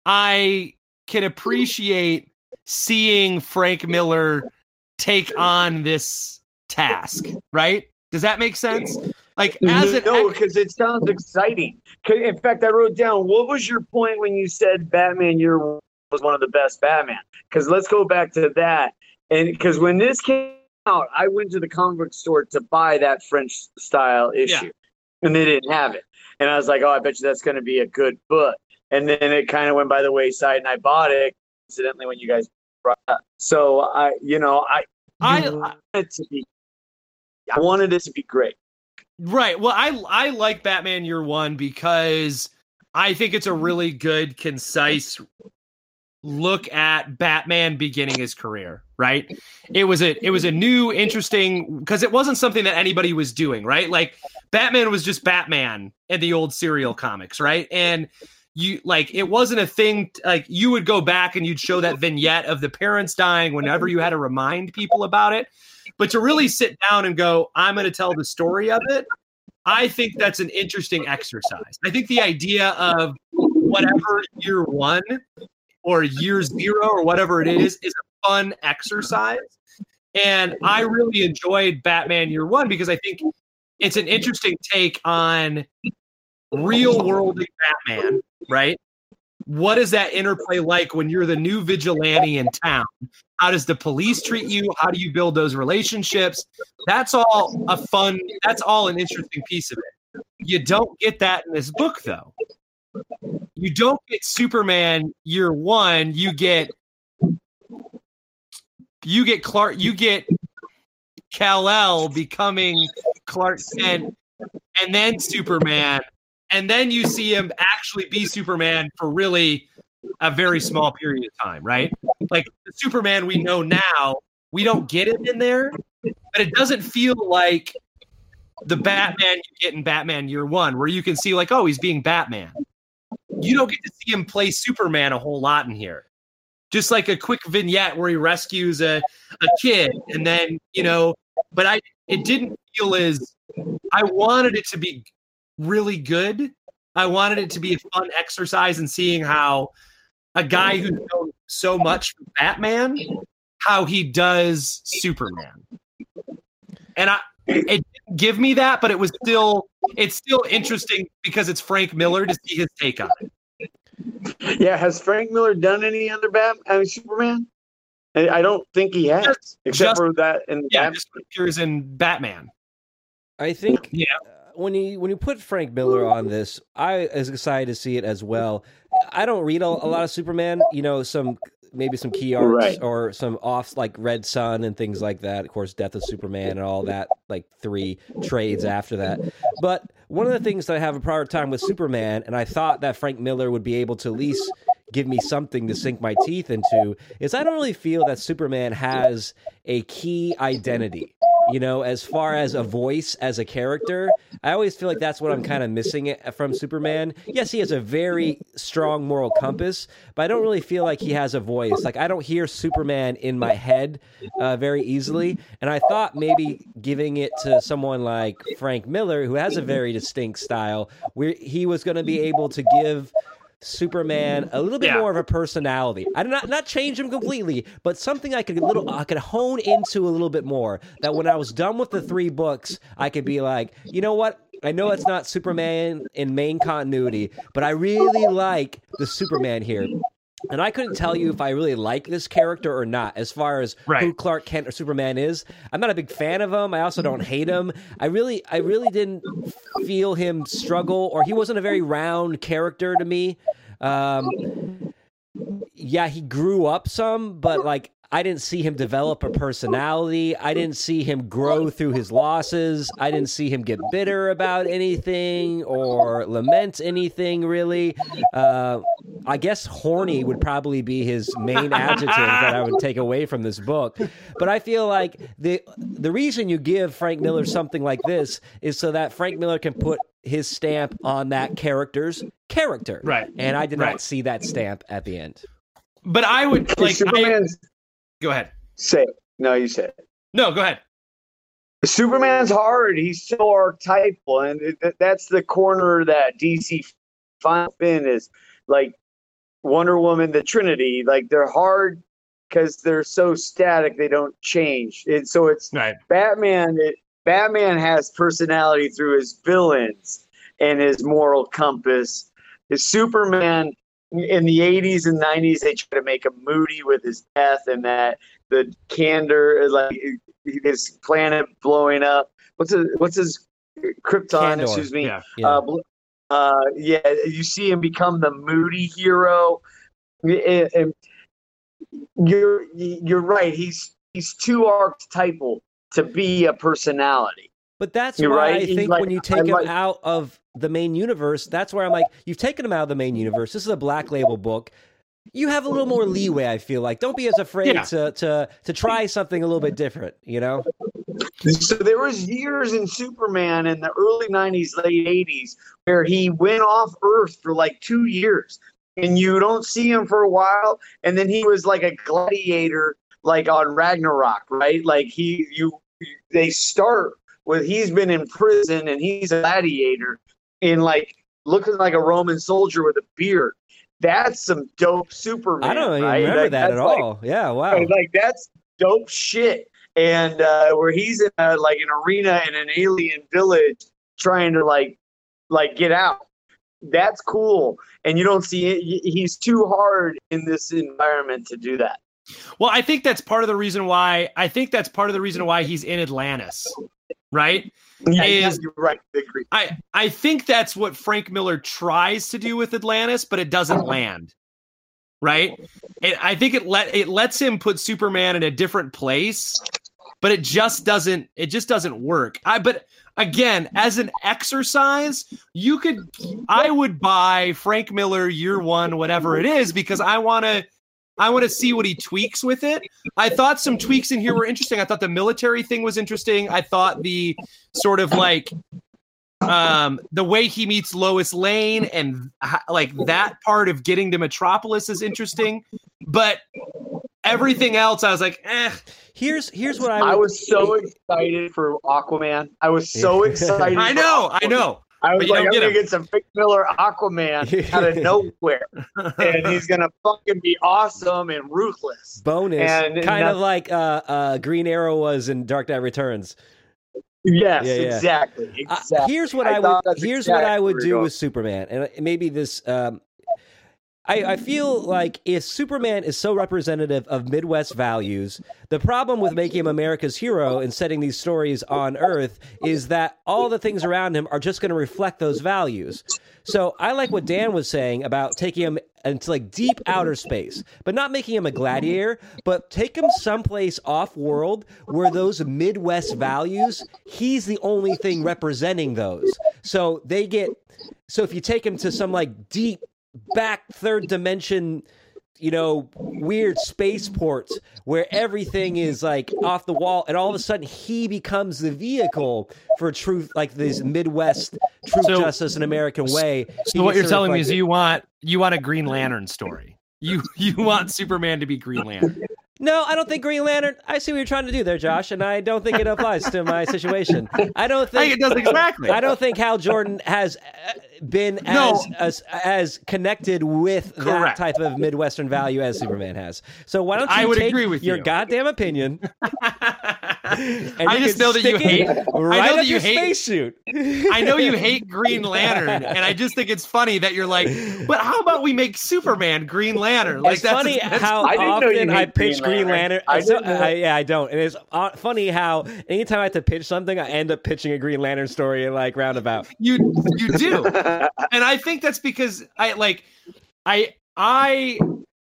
I can appreciate seeing Frank Miller take on this task, right? Does that make sense? Like as an no, because it sounds exciting. In fact, I wrote down what was your point when you said Batman Year One was one of the best Batman? Because let's go back to that. And because when this came out, I went to the comic book store to buy that French style issue, and they didn't have it. And I was like, oh, I bet you that's going to be a good book. And then it kind of went by the wayside, and I bought it incidentally when you guys brought it up. So I, you know, I, I- you wanted it to be, I wanted it to be great. Right. Well, I I like Batman Year One because I think it's a mm-hmm. really good, concise look at Batman beginning his career. Right. It was a it was a new, interesting because it wasn't something that anybody was doing. Right. Like Batman was just Batman in the old serial comics. Right. And you like it wasn't a thing like you would go back and you'd show that vignette of the parents dying whenever you had to remind people about it but to really sit down and go i'm going to tell the story of it i think that's an interesting exercise. I think the idea of whatever year one or year zero or whatever it is is a fun exercise. And i really enjoyed batman year one because i think it's an interesting take on real world batman right what is that interplay like when you're the new vigilante in town? How does the police treat you? How do you build those relationships? That's all a fun that's all an interesting piece of it. You don't get that in this book though. You don't get superman year one. You get you get clark you get kal-el becoming clark kent and then superman and then you see him actually be superman for really a very small period of time right like the Superman we know now, we don't get it in there, but it doesn't feel like the Batman you get in Batman Year One, where you can see like, oh, he's being Batman. You don't get to see him play Superman a whole lot in here. Just like a quick vignette where he rescues a, a kid, and then you know, but I it didn't feel as I wanted it to be really good. I wanted it to be a fun exercise in seeing how a guy who's known so much from Batman, how he does Superman. And I it didn't give me that, but it was still it's still interesting because it's Frank Miller to see his take on it. Yeah, has Frank Miller done any other Batman? I mean, Superman? I I don't think he has, Just- except just- for that in the Yeah, Batman. just appears in Batman. I think Yeah. When you when you put Frank Miller on this, I is excited to see it as well. I don't read a, a lot of Superman. You know, some maybe some key arcs Right. or some offs like Red Sun and things like that. Of course, Death of Superman and all that, like three trades after that. But one of the things that I have a prior time with Superman, and I thought that Frank Miller would be able to at least give me something to sink my teeth into, is I don't really feel that Superman has a key identity. You know, as far as a voice as a character, I always feel like that's what I'm kind of missing from Superman. Yes, he has a very strong moral compass, but I don't really feel like he has a voice. Like I don't hear Superman in my head uh, very easily, and I thought maybe giving it to someone like Frank Miller, who has a very distinct style, where he was going to be able to give Superman a little bit Yeah. more of a personality. I did not not change him completely, but something I could a little I could hone into a little bit more. That when I was done with the three books, I could be like, you know what? I know it's not Superman in main continuity, but I really like the Superman here. And I couldn't tell you if I really like this character or not, as far as who Clark Kent or Superman is. I'm not a big fan of him. I also don't hate him. I really, I really didn't feel him struggle, or he wasn't a very round character to me. Um, yeah, he grew up some, but like I didn't see him develop a personality. I didn't see him grow through his losses. I didn't see him get bitter about anything or lament anything really. Uh, I guess horny would probably be his main adjective that I would take away from this book. But I feel like the the reason you give Frank Miller something like this is so that Frank Miller can put his stamp on that character's character. Right. And I did Right. not see that stamp at the end. But I would like. I, Superman's go ahead. say it. no, you said it. No, go ahead. Superman's hard. He's so archetypal, and it- that's the corner that DC finds in is like Wonder Woman, the Trinity. Like they're hard because they're so static; they don't change. And so it's Right. Batman. It, Batman has personality through his villains and his moral compass. His Superman in the 80s and 90s, they try to make him moody with his death and that the Kandor, like his planet blowing up. What's his, what's his Krypton? Kandor, Excuse me. Yeah. Yeah. Uh, uh, yeah, you see him become the moody hero, and, and you're you're right. He's he's too archetypal to be a personality. But that's You're why right. I think like- when you I take him like- out of the main universe, that's where I'm like, you've taken him out of the main universe. This is a black label book. You have a little more leeway, I feel like. Don't be as afraid Yeah. to, to to try something a little bit different, you know? So there was years in Superman in the early '90s, late '80s, where he went off Earth for like two years, and you don't see him for a while, and then he was like a gladiator, like on Ragnarok, right? Like he, you, they start with he's been in prison and he's a gladiator, in like looking like a Roman soldier with a beard. That's some dope Superman. I don't even right? remember Like, that at that's like- all. yeah, wow. like that's dope shit. And uh, where he's in a, like an arena in an alien village trying to like like get out. That's cool. And you don't see it. He's too hard in this environment to do that. Well, I think that's part of the reason why. I think that's part of the reason why he's in Atlantis, right? Yeah, Is- you're right. I agree. I I think that's what Frank Miller tries to do with Atlantis, but it doesn't uh-huh. land. Right? It, I think it let it lets him put Superman in a different place, but it just doesn't it just doesn't work. I but again, as an exercise, you could I would buy Frank Miller year 1 whatever it is because I want to I want to see what he tweaks with it. I thought some tweaks in here were interesting. I thought the military thing was interesting. I thought the sort of like um the way he meets Lois Lane and like that part of getting to Metropolis is interesting, but everything else I was like, eh. Here's here's what I I would, was so excited for Aquaman. I was so excited. I know, I know. I was like, I'm get gonna him. get some Frank Miller Aquaman out of nowhere, and he's gonna fucking be awesome and ruthless. bonus, and kind of like uh, uh, Green Arrow was in Dark Knight Returns. Yes, Yeah, yeah. exactly. Uh, here's what I I, would here's what I would do with Superman, and maybe this. Um, I, I feel like if Superman is so representative of Midwest values, the problem with making him America's hero and setting these stories on Earth is that all the things around him are just going to reflect those values. So I like what Dan was saying about taking him into like deep outer space, but not making him a gladiator, but take him someplace off world where those Midwest values, he's the only thing representing those. So they get so if you take him to some like deep back third dimension you know weird spaceport where everything is like off the wall and all of a sudden he becomes the vehicle for truth like this midwest truth So- justice and american way So what you're telling me is you want you want a Green Lantern story. You you want Superman to be Green Lantern. No, I don't think Green Lantern. I see what you're trying to do there, Josh, and I don't think it applies to my situation. I don't I think think it does exactly. I don't think Hal Jordan has uh, been No. as, as as connected with that type of Midwestern value as Superman has. So why don't you I would take agree with your you. goddamn opinion? and I just know that you stick it hate. right know that you hate- spacesuit. I know you hate Green Lantern, and I just think it's funny that you're like, but how about we make Superman Green Lantern? Like it's funny that's how I didn't know you often I hate Green pitch Green Lantern. Lantern. I So- didn't. I- yeah, I don't. And it's uh, funny how anytime I have to pitch something, I end up pitching a Green Lantern story in like roundabout. you you do, and I think that's because I like I I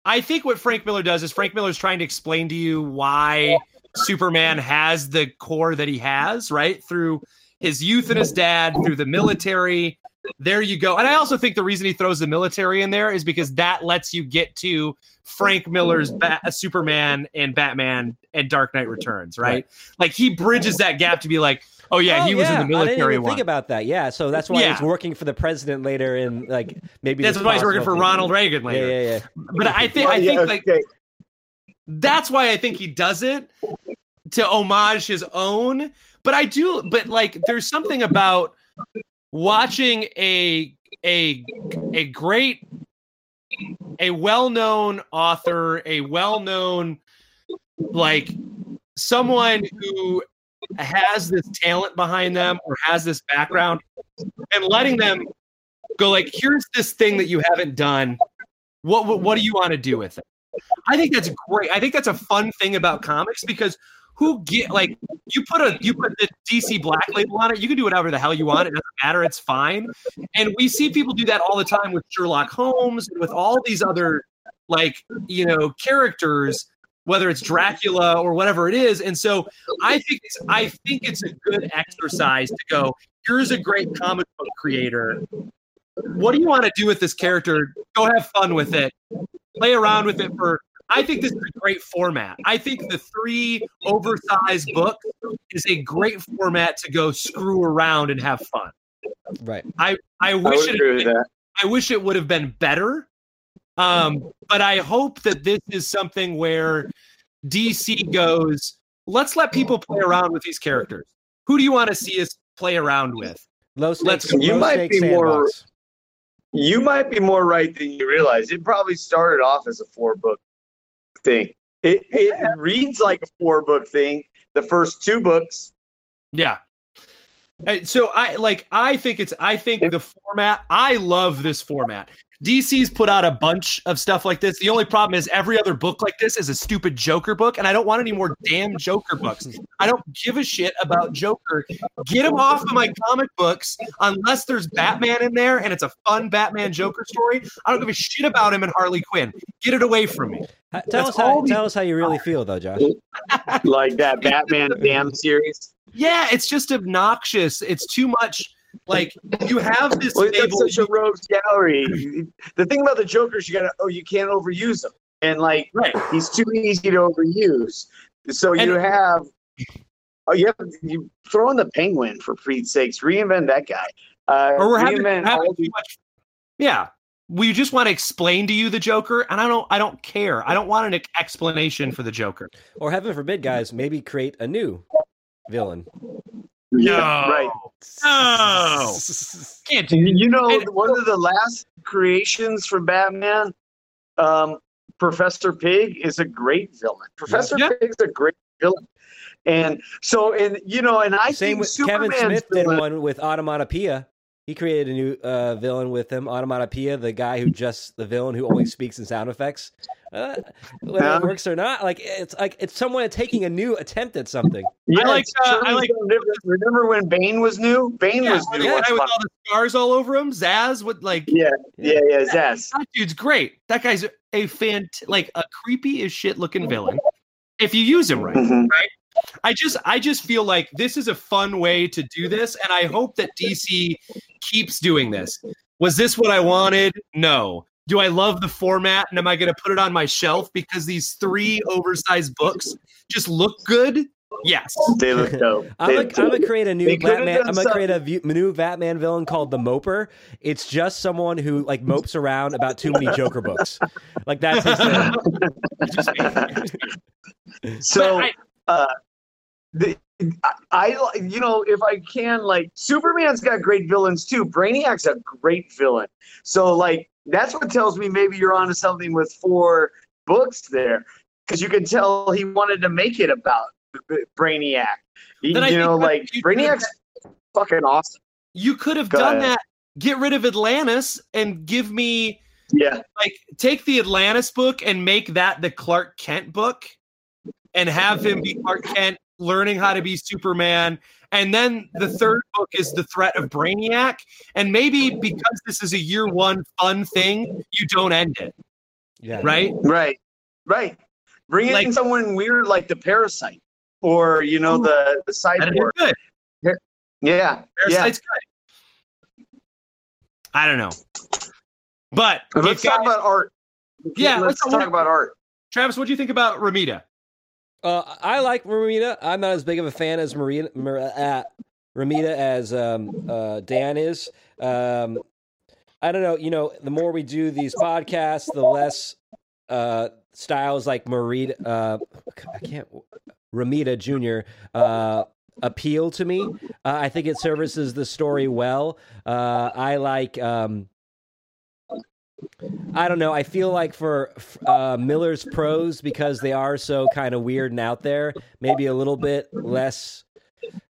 I think what Frank Miller does is Frank Miller's trying to explain to you why Superman has the core that he has, right? Through his youth and his dad, through the military. There you go. And I also think the reason he throws the military in there is because that lets you get to Frank Miller's Bat- Superman and Batman and Dark Knight Returns, right? Right. Like he bridges that gap to be like, oh yeah, Oh, he was in the I didn't military even one. think about that. Yeah, so that's why Yeah. he's working for the president later, and like maybe That's why he's working for. Ronald Reagan Yeah, later. yeah, yeah. But I think I Well, yeah, think like okay. That's why I think he does it to homage his own. But I do, but like there's something about watching a a a great a well-known author, a well-known like someone who has this talent behind them or has this background and letting them go like here's this thing that you haven't done what what, what do you want to do with it i think that's great. I think that's a fun thing about comics because who get like you put a you put the dc black label on it you can do whatever the hell you want it doesn't matter it's fine. And we see people do that all the time with sherlock holmes and with all these other like you know characters whether it's dracula or whatever it is. And so i think it's i think it's a good exercise to go here's a great comic book creator. What do you want to do with this character? Go have fun with it play around with it for i think this is a great format i think the three oversized books is a great format to go screw around and have fun Right. i I wish would it agree with that. I wish it would have been better. Um, but I hope that this is something where DC goes, let's let people play around with these characters. Who do you want to see us play around with? Low Let's- stakes. You low might stakes be more- sandbox. You might be more right than you realize. It probably started off as a four book thing. It, it reads like a four book thing. The first two books, Yeah. So I like I think it's I think the format I love this format. DC's put out a bunch of stuff like this. The only problem is every other book like this is a stupid Joker book, and I don't want any more damn Joker books. I don't give a shit about Joker. Get him off of my comic books unless there's Batman in there and it's a fun Batman Joker story. I don't give a shit about him and Harley Quinn. Get it away from me. Tell That's us how tell us how you really feel though, Josh. like that Batman Damn series. Yeah, it's just obnoxious. It's too much. Like you have this Well, it's fable- such a rogues gallery. The thing about the Joker is you gotta oh you can't overuse him, and like right. he's too easy to overuse. So you have oh you have you throw in the Penguin for Pete's sakes, reinvent that guy. Uh, or we're having, reinvent having all too much. Yeah, we just want to explain to you the Joker, and I don't. I don't care. I don't want an explanation for the Joker. Or heaven forbid, guys, maybe create a new villain. Yeah, No. right. No. Can't do. You know, one of the last creations for Batman, um, Professor Pig is a great villain. Professor Yeah. Pig's a great villain. And so, and you know, and I Same think with Kevin Superman's Smith did one with Automatopoeia. He created a new uh, villain with him, Automatopoeia, the guy who just the villain who only speaks in sound effects. Uh, whether Yeah. it works or not, like it's like it's someone taking a new attempt at something. Yeah, like, uh, I like- Remember, remember when Bane was new? Bane Yeah, was new. the What's guy with all the scars all over him, Zsasz. With like Yeah, yeah, yeah, Zsasz. that dude's great. That guy's a fant like a creepy as shit looking villain. If you use him right. Mhm. I just I just feel like this is a fun way to do this, and I hope that DC keeps doing this. Was this what I wanted? No. Do I love the format and am I going to put it on my shelf because these three oversized books just look good? Yes. They look dope. I'm They gonna, I'm gonna create a new Batman. I'm gonna create a new Batman villain called the Moper. It's just someone who like mopes around about too many Joker books. Like that's his thing. so But I- uh the, I, you know if i can like superman's got great villains too. Brainiac's a great villain. So like that's what tells me maybe you're onto something with four books there because you can tell he wanted to make it about brainiac. You, Then you think know like could have brainiac's fucking awesome. You could have Go done ahead. that. Get rid of Atlantis and give me yeah. like take the Atlantis book and make that the Clark Kent book and have him be Clark Kent learning how to be Superman. And then the third book is the threat of Brainiac. And maybe because this is a year one fun thing, you don't end it. Yeah. Right? right right bring in someone weird like the parasite or you know the the That'd be cyborg good. yeah yeah Parasite's good. I don't know. But Let's if talk guys- about art. Yeah, let's, let's- talk about art. Travis, what do you think about Romita? Uh, I like Romita. I'm not as big of a fan as Marita, Mar- uh, Romita as um, uh, Dan is. Um, I don't know. You know, the more we do these podcasts, the less uh, styles like Marita. Uh, I can't. Ramita Jr. Uh, appeal to me. I think it services the story well. I like. Um, I don't know. I feel like for uh, Miller's prose, because they are so kind of weird and out there, maybe a little bit less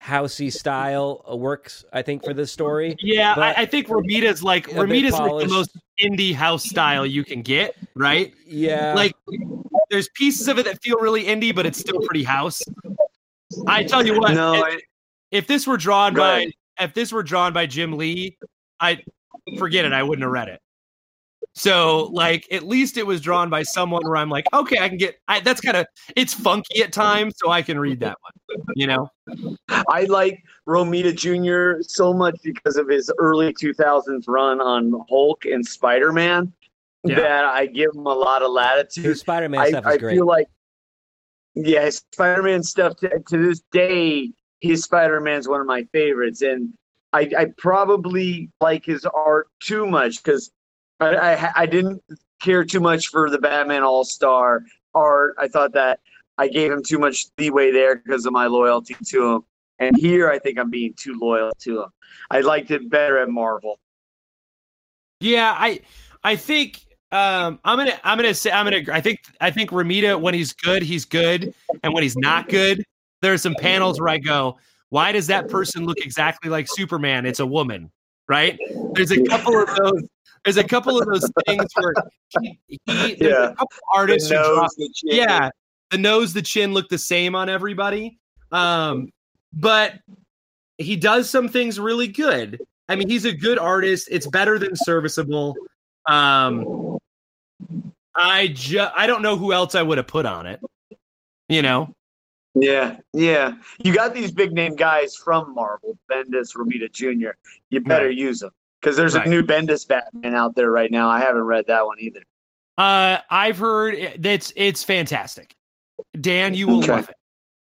housey style works. I think for this story. Yeah, I, I think Romita's like Romita's like the most indie house style you can get, right? Yeah, Like there's pieces of it that feel really indie, but it's still pretty house. I tell you what, no, if, I, if this were drawn Go by if this were drawn by Jim Lee, I forget it. I wouldn't have read it. So like at least it was drawn by someone where I'm like, okay, I can get. I, that's kind of it's funky at times, so I can read that one. You know? I like Romita Jr. so much because of his early 2000s run on Hulk and Spider Man Yeah. that I give him a lot of latitude. Spider Man I, stuff is I great. feel like, yeah, Spider Man stuff to, to this day, his Spider Man's one of my favorites. And I, I probably like his art too much because I, I, I didn't care too much for the Batman All Star art. I thought that I gave him too much leeway there because of my loyalty to him. And here, I think I'm being too loyal to him. I liked it better at Marvel. Yeah, I I think um I'm gonna I'm gonna say I'm gonna I think I think Romita when he's good he's good and when he's not good there are some panels where I go why does that person look exactly like Superman it's a woman right there's a couple of those there's a couple of those things where he, he Yeah. a couple artists who draw, the chin. yeah the nose the chin look the same on everybody um but he does some things really good i mean he's a good artist it's better than serviceable um i just i don't know who else i would have put on it you know Yeah, yeah. You got these big name guys from Marvel, Bendis, Romita Jr. You better Right. use them because there's Right. a new Bendis Batman out there right now. I haven't read that one either. uh i've heard it's it's fantastic dan you will Okay. love it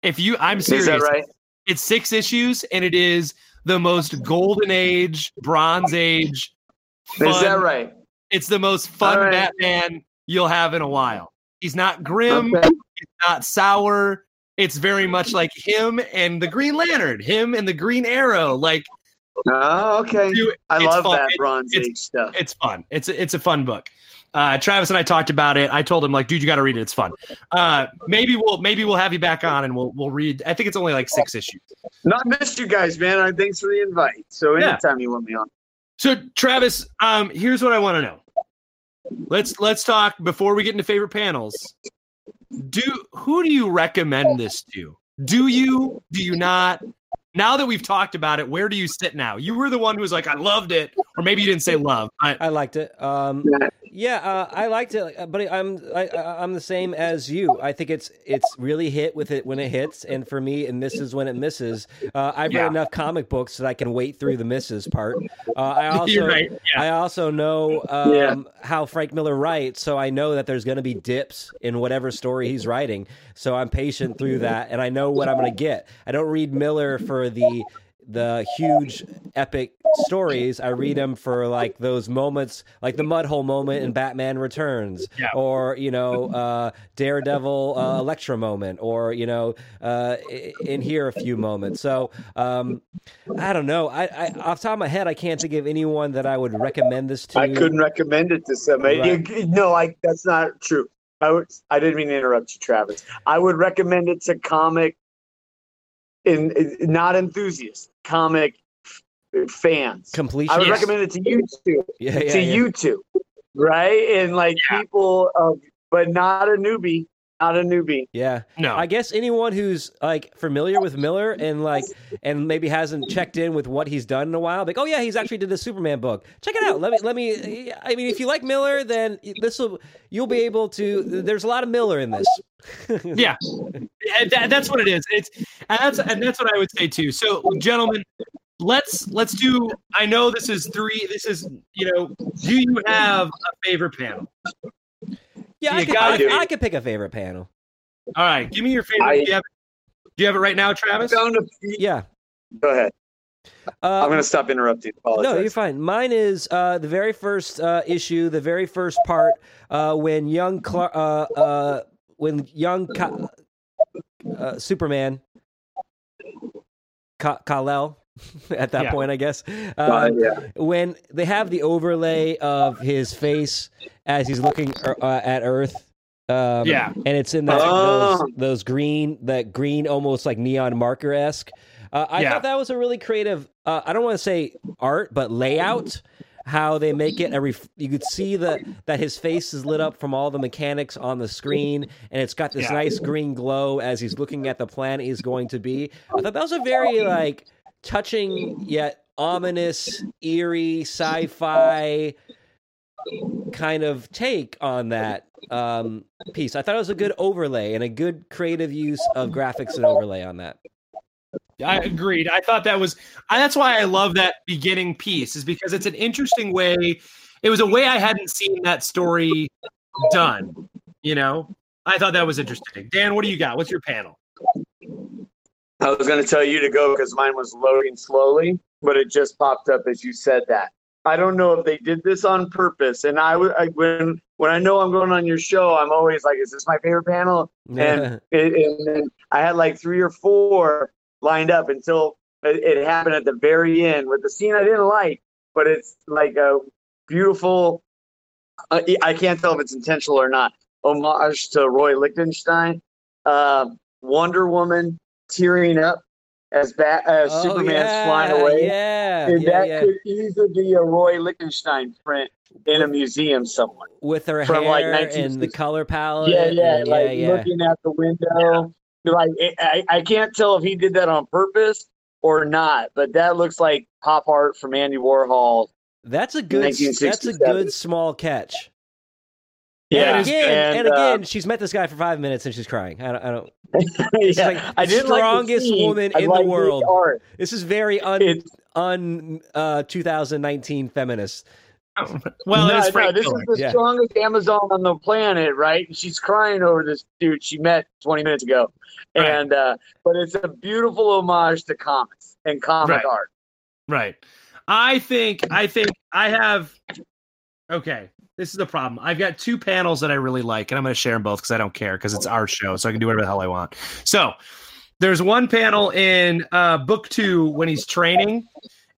if you i'm Is serious that right? it's six issues and it is the most golden age bronze age Is that right? It's the most fun right. Batman you'll have in a while. He's not grim, Okay. he's not sour. It's very much like him and the Green Lantern, him and the Green Arrow. Like Oh, okay. dude, I love fun. that Bronze it's- Age stuff. it's fun. It's a, it's a fun book. Uh, Travis and I talked about it. I told him like, dude, you got to read it. It's fun. Uh, maybe we'll maybe we'll have you back on and we'll we'll read. I think it's only like six issues. Not missed you guys, man. I thanks for the invite. So Yeah. anytime you want me on. So Travis, um, here's what I want to know. Let's let's talk before we get into favorite panels. Do who do you recommend this to? Do you? Do you not? Now that we've talked about it, where do you sit now? You were the one who was like, I loved it, or maybe you didn't say love. But I liked it. Um, Yeah, uh, I liked it, but I'm I, I'm the same as you. I think it's it's really hit with it when it hits, and for me, it misses when it misses. Uh, I've Yeah. read enough comic books that I can wait through the misses part. Uh, I also You're right. Yeah. I also know um, Yeah. how Frank Miller writes, so I know that there's going to be dips in whatever story he's writing. So I'm patient through that, and I know what I'm going to get. I don't read Miller for the the huge epic stories. I read them for like those moments, like the mud hole moment in Batman Returns, Yeah. or you know, uh, Daredevil uh, Elektra moment, or you know, uh, in here a few moments. So um, I don't know. I, I off the top of my head, I can't think of anyone that I would recommend this to. I couldn't recommend it to somebody. Right. You- no, I that's not true. I would. I didn't mean to interrupt you, Travis. I would recommend it to comic, in, in not enthusiasts, comic f- fans. completion. I would Yes. recommend it to you two, yeah, yeah, to yeah. you two, right? And like people, of, but not a newbie, not a newbie. Yeah, No. I guess anyone who's like familiar with Miller and like and maybe hasn't checked in with what he's done in a while, like, oh yeah, he's actually did a Superman book. Check it out. Let me let me. I mean, if you like Miller, then this will you'll be able to. There's a lot of Miller in this. yeah, that, that's what it is. It's and that's and that's what I would say too. So, gentlemen, let's let's do. I know this is three. This is you know. Do you have a favorite panel? Yeah, I could, gotta I, do. I could pick a favorite panel. All right, give me your favorite. I- do, you have, do you have it right now, Travis? found a. Yeah. Go ahead. Uh, I'm gonna stop interrupting. Apologize. No, you're fine. Mine is uh, the very first uh, issue, the very first part, uh, when young Cla- uh, uh, when young Ka- uh, Superman, Ka- Kal-El, at that Yeah. point, I guess, Uh, um, yeah. when they have the overlay of his face as he's looking uh, at Earth. Um, Yeah. and it's in that Oh. those, those green, that green, almost like neon marker esque. Uh, I Yeah. thought that was a really creative. Uh, I don't want to say art, but layout. How they make it a ref- you could see that that his face is lit up from all the mechanics on the screen, and it's got this Yeah. nice green glow as he's looking at the planet he's going to be. I thought that was a very like touching yet ominous, eerie, sci-fi kind of take on that um, piece. I thought it was a good overlay and a good creative use of graphics and overlay on that. I agreed. I thought that was I, that's why I love that beginning piece is because it's an interesting way. It was a way I hadn't seen that story done. You know, I thought that was interesting. Dan, what do you got? What's your panel? I was going to tell you to go because mine was loading slowly, but it just popped up as you said that. I don't know if they did this on purpose. And I when when I know I'm going on your show, I'm always like, "Is this my favorite panel?" And it, and then I had like three or four lined up until it, it happened at the very end with the scene I didn't like, but it's like a beautiful. Uh, I can't tell if it's intentional or not. Homage to Roy Lichtenstein, um, Wonder Woman tearing up as bat as Oh, Superman's yeah, flying away. Yeah, and yeah, that yeah. could easily be a Roy Lichtenstein print in a museum somewhere. With her from, like, hair and the color palette. Yeah, yeah, and- like looking at the window. Like it, I, I can't tell if he did that on purpose or not, but that looks like pop art from Andy Warhol. That's a good. That's a good small catch. Yeah, and again, and, and, uh, she's met this guy for five minutes and she's crying. I don't. I don't yeah, like I didn't like the strongest scene. woman I in the world. art. this is very un It's- un uh 2019 feminist. Well, no, it's no, this is the Yeah. strongest Amazon on the planet, right? And She's crying over this dude she met 20 minutes ago, Right. and uh, but it's a beautiful homage to comics and comic Right. art. Right. I think I think I have okay. This is the problem. I've got two panels that I really like, and I'm going to share them both because I don't care because it's our show, so I can do whatever the hell I want. So there's one panel in uh, book two when he's training,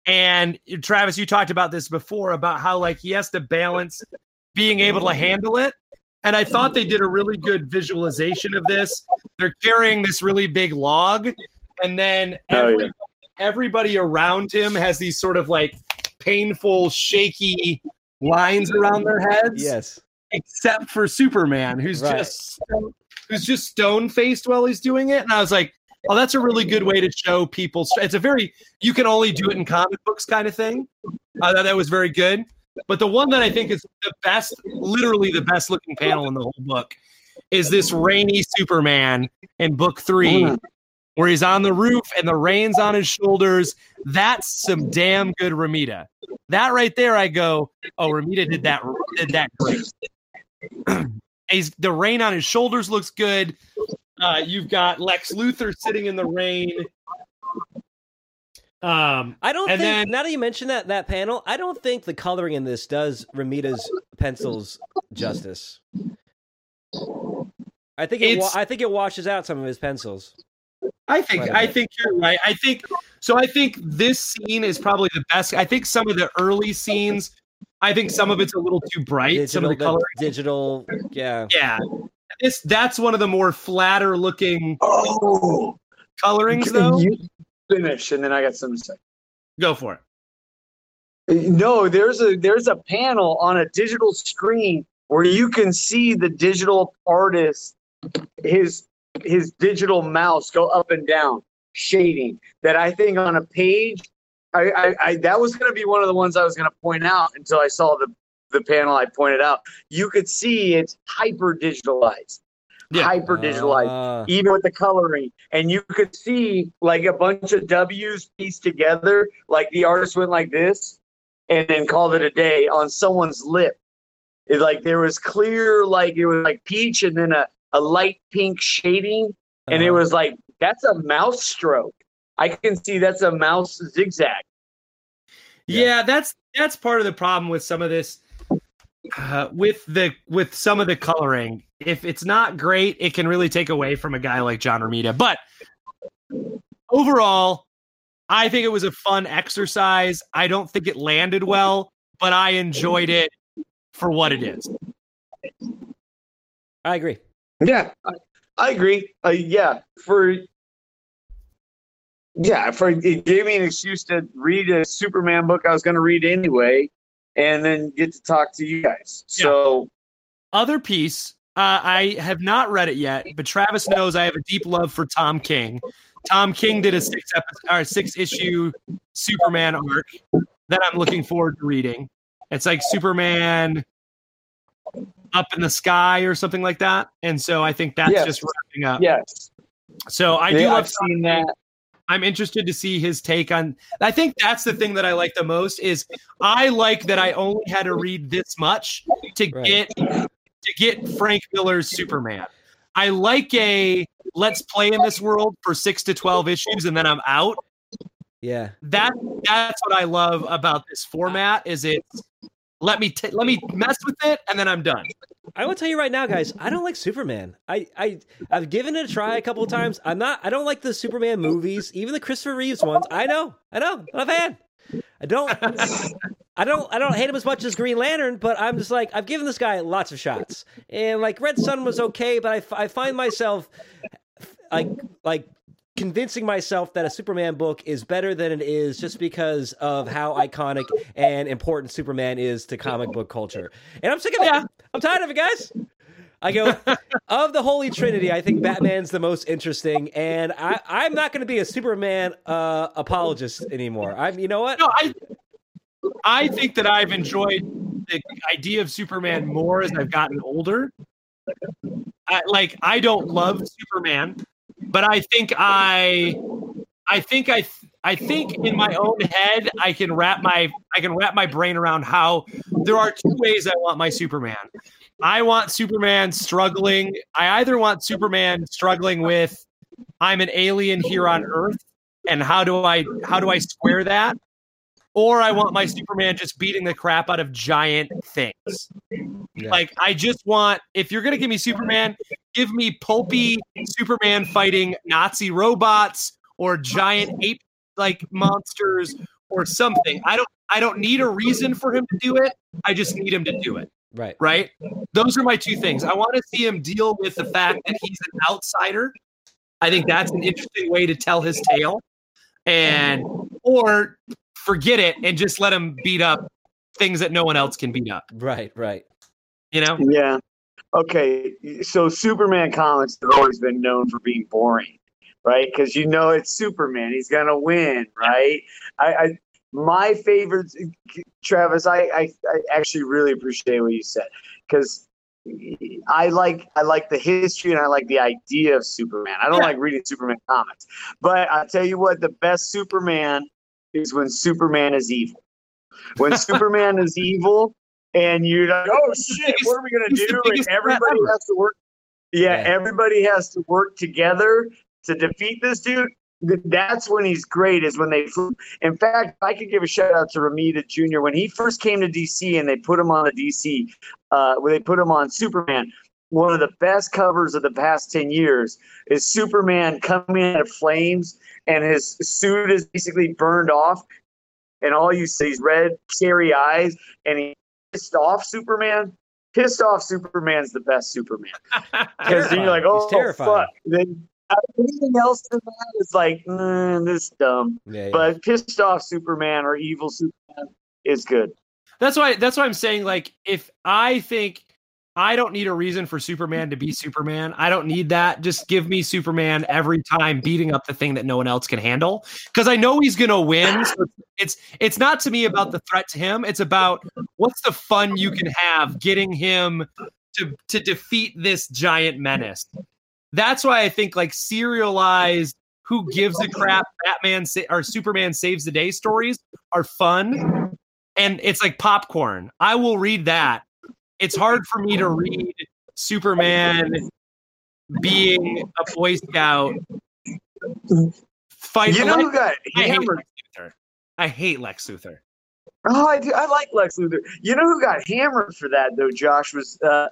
and Travis, you talked about this before about how like he has to balance being able to handle it. And I thought they did a really good visualization of this. They're carrying this really big log, and then Oh, every- yeah. everybody around him has these sort of like painful, shaky lines around their heads. Yes. Except for Superman, who's Right. just who's just stone faced while he's doing it. And I was like, oh, that's a really good way to show people. It's a very you can only do it in comic books kind of thing. I thought that was very good. But the one that I think is the best, literally the best looking panel in the whole book, is this rainy Superman in book three, Mm. where he's on the roof and the rain's on his shoulders. That's some damn good Romita. That right there, I go, oh, Romita did that did that great. he's the rain on his shoulders looks good. Uh, you've got Lex Luthor sitting in the rain. Um, I don't And think. then- now that you mention that that panel, I don't think the coloring in this does Romita's pencils justice. I think it. Wa- I think it washes out some of his pencils. I think I think you're right. I think so. I think this scene is probably the best. I think some of the early scenes, I think some of it's a little too bright. some of the the color, digital. Yeah. yeah. This that's one of the more flatter looking Oh, colorings, though. you finish, and then I got something to say. Go for it. No, there's a there's a panel on a digital screen where you can see the digital artist his his digital mouse go up and down shading that I think on a page I, I, I that was going to be one of the ones I was going to point out until I saw the the panel I pointed out. You could see it's hyper digitalized, Yeah. hyper digitalized Ah, even with the coloring. And you could see like a bunch of W's pieced together, like the artist went like this and then called it a day on someone's lip. It's like there was clear, like it was like peach and then a, a light pink shading. And it uh-huh. was like, that's a mouse stroke. I can see that's a mouse zigzag. Yeah. Yeah. that's that's part of the problem with some of this. Uh, with the with some of the coloring, if it's not great, it can really take away from a guy like John Romita. But overall, I think it was a fun exercise. I don't think it landed well, but I enjoyed it for what it is. I agree. Yeah, I, agree. Uh, yeah, for yeah, for it gave me an excuse to read a Superman book I was going to read anyway, and then get to talk to you guys. So Other piece, uh, I have not read it yet, but Travis knows I have a deep love for Tom King. Tom King did a six episode, or six issue Superman arc that I'm looking forward to reading. It's like Superman up in the sky or something like that, and so I think that's Yes. just wrapping up. yes, So I do Yeah, love I've seen that. I'm interested to see his take on. I think that's the thing that I like the most is I like that I only had to read this much to Right. get to get Frank Miller's Superman. I like a let's play in this world for six to twelve issues and then I'm out. Yeah. That that's what I love about this format is it's let me t- let me mess with it and then I'm done. I will tell you right now, guys. I don't like Superman. I I I've given it a try a couple of times. I'm not. I don't like the Superman movies, even the Christopher Reeves ones. I know. I know. I'm a fan. I don't. I don't. I don't hate him as much as Green Lantern, but I'm just like I've given this guy lots of shots, and like Red Sun was okay, but I, I find myself like like convincing myself that a Superman book is better than it is just because of how iconic and important Superman is to comic book culture. And I'm sick of it. Yeah. I'm tired of it, guys. I go of the Holy Trinity. I think Batman's the most interesting, and I, I'm not going to be a Superman uh, apologist anymore. I'm, you know what? No, I I think that I've enjoyed the idea of Superman more as I've gotten older. I, like I don't love Superman, but I think I I think I I think in my own head I can wrap my I can wrap my brain around how there are two ways I want my Superman. I want Superman struggling. I either want Superman struggling with I'm an alien here on Earth and how do I how do I square that? Or I want my Superman just beating the crap out of giant things. Yeah. Like I just want if you're gonna give me Superman, give me pulpy Superman fighting Nazi robots or giant ape like monsters or something. I don't I don't need a reason for him to do it. I just need him to do it Right. right? Those are my two things. I want to see him deal with the fact that he's an outsider. I think that's an interesting way to tell his tale. And or forget it and just let him beat up things that no one else can beat up, Right. Right. you know? Yeah. Okay. So Superman comics have always been known for being boring, right? Because you know it's Superman. He's gonna win, right? I, I my favorite, Travis. I, I, I actually really appreciate what you said because I like I like the history and I like the idea of Superman. I don't Yeah. like reading Superman comics, but I'll tell you what: the best Superman is when Superman is evil. When Superman is evil, and you're like, "Oh shit, what are we gonna do?" And everybody has to work. Yeah, Yeah. everybody has to work together to defeat this dude. That's when he's great. Is when they. In fact, I could give a shout out to Romita Jr. when he first came to DC and they put him on the DC. Uh, when they put him on Superman. One of the best covers of the past ten years is Superman coming out of flames and his suit is basically burned off, and all you see is red, scary eyes, and he pissed off Superman. Pissed off Superman's the best Superman because you're like, oh terrifying. fuck. Then uh, anything else than that is like, mm, this dumb. Yeah, yeah. But pissed off Superman or evil Superman is good. That's why that's why I'm saying like if I think I don't need a reason for Superman to be Superman. I don't need that. Just give me Superman every time beating up the thing that no one else can handle because I know he's going to win. So it's it's not to me about the threat to him. It's about what's the fun you can have getting him to to defeat this giant menace. That's why I think like serialized who gives a crap Batman sa- or Superman saves the day stories are fun and it's like popcorn. I will read that. It's hard for me to read Superman being a Boy Scout fight. You know who got I hate hammered? Lex Luthor. I hate Lex Luthor. Oh, I do. I like Lex Luthor. You know who got hammered for that though? Josh was uh,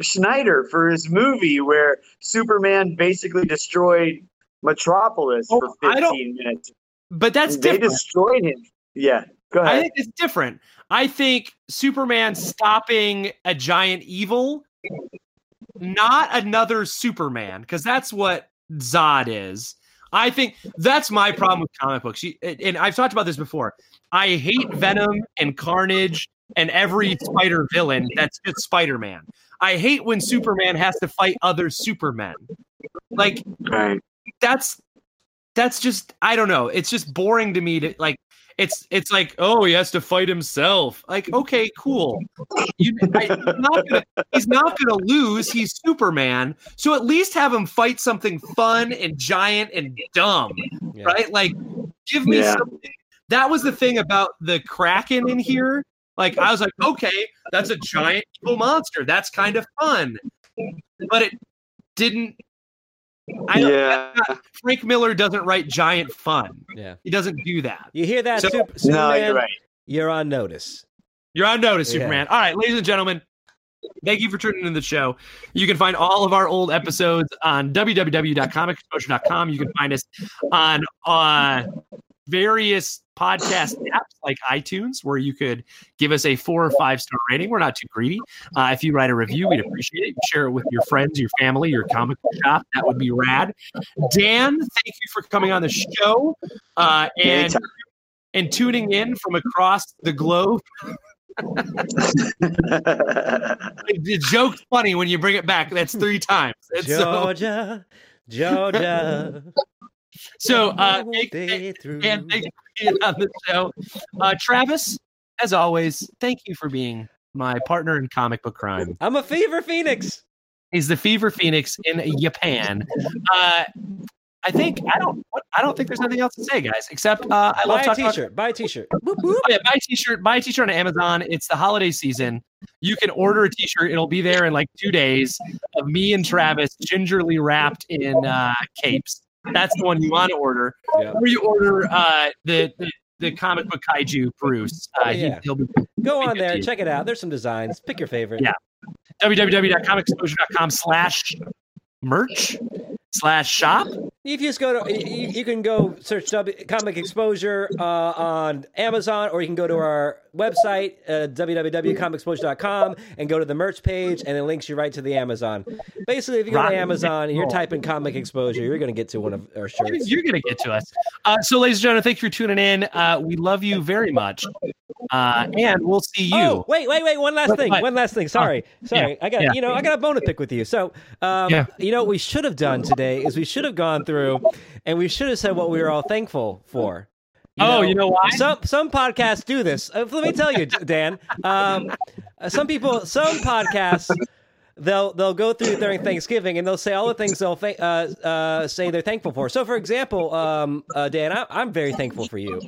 Snyder for his movie where Superman basically destroyed Metropolis Oh, for 15 minutes. But that's they different. destroyed him. Yeah, go ahead. I think it's different. I think Superman stopping a giant evil, not another Superman, because that's what Zod is. I think that's my problem with comic books. And I've talked about this before. I hate Venom and Carnage and every spider villain that's just Spider Man. I hate when Superman has to fight other Supermen. Like, that's that's just I don't know. It's just boring to me to like it's it's like oh he has to fight himself. Like okay, cool. You, I, he's not gonna he's not gonna lose. He's Superman, so at least have him fight something fun and giant and dumb, Yeah. right? Like give me Yeah. something. That was the thing about the Kraken in here. Like I was like, okay, that's a giant evil monster. That's kind of fun, but it didn't. I don't, Yeah. Frank Miller doesn't write giant fun. Yeah. He doesn't do that. You hear that, So- Sup- No, Superman? you're right. You're on notice. You're on notice, Yeah. Superman. All right, ladies and gentlemen, thank you for tuning in to the show. You can find all of our old episodes on www.comicexposure.com. You can find us on uh, various podcast apps like iTunes, where you could give us a four or five star rating. We're not too greedy. Uh, if you write a review, we'd appreciate it. Share it with your friends, your family, your comic shop. That would be rad. Dan, thank you for coming on the show uh, and and tuning in from across the globe. The joke's funny when you bring it back. That's three times. So, Georgia, Georgia. so uh, won't thank- they through. and thank you for being on the show. Uh, Travis, as always, thank you for being my partner in comic book crime. I'm a fever phoenix. He's the Fever Phoenix in Japan. Uh, I think I don't. I don't think there's nothing else to say, guys. Except uh, I love Buy a talking about t-shirt. Buy a t-shirt. Whoop, whoop. Oh yeah, buy a t-shirt. Buy a t-shirt on Amazon. It's the holiday season. You can order a t-shirt. It'll be there in like two days of me and Travis gingerly wrapped in uh, capes. That's the one you want to order. Yeah. Or you order uh, the, the the comic book kaiju Bruce. Uh, he, Yeah. he'll be Go on there. Check it out. There's some designs. Pick your favorite. Yeah. www.comicexposure.com slash merch slash shop. If you just go to, you, you can go search w, Comic Exposure uh, on Amazon, or you can go to our website, uh, www.comicexposure.com, and go to the merch page, and it links you right to the Amazon. Basically, if you go Rock to Amazon and you're typing Comic Exposure, you're going to get to one of our shirts. You're going to get to us. Uh, so, ladies and gentlemen, thank you for tuning in. Uh, we love you very much. Uh, and we'll see you. Oh, wait, wait, wait! One last What- thing. what? One last thing. Sorry, sorry. I got yeah. you know I got a bone to pick with you. So, um, Yeah. you know what we should have done today is we should have gone through and we should have said what we were all thankful for. oh, you know why? Some some podcasts do this. Uh, let me tell you, Dan. Um, uh, some people, some podcasts, they'll they'll go through during Thanksgiving and they'll say all the things they'll th- uh, uh, say they're thankful for. So, for example, um, uh, Dan, I, I'm very thankful for you.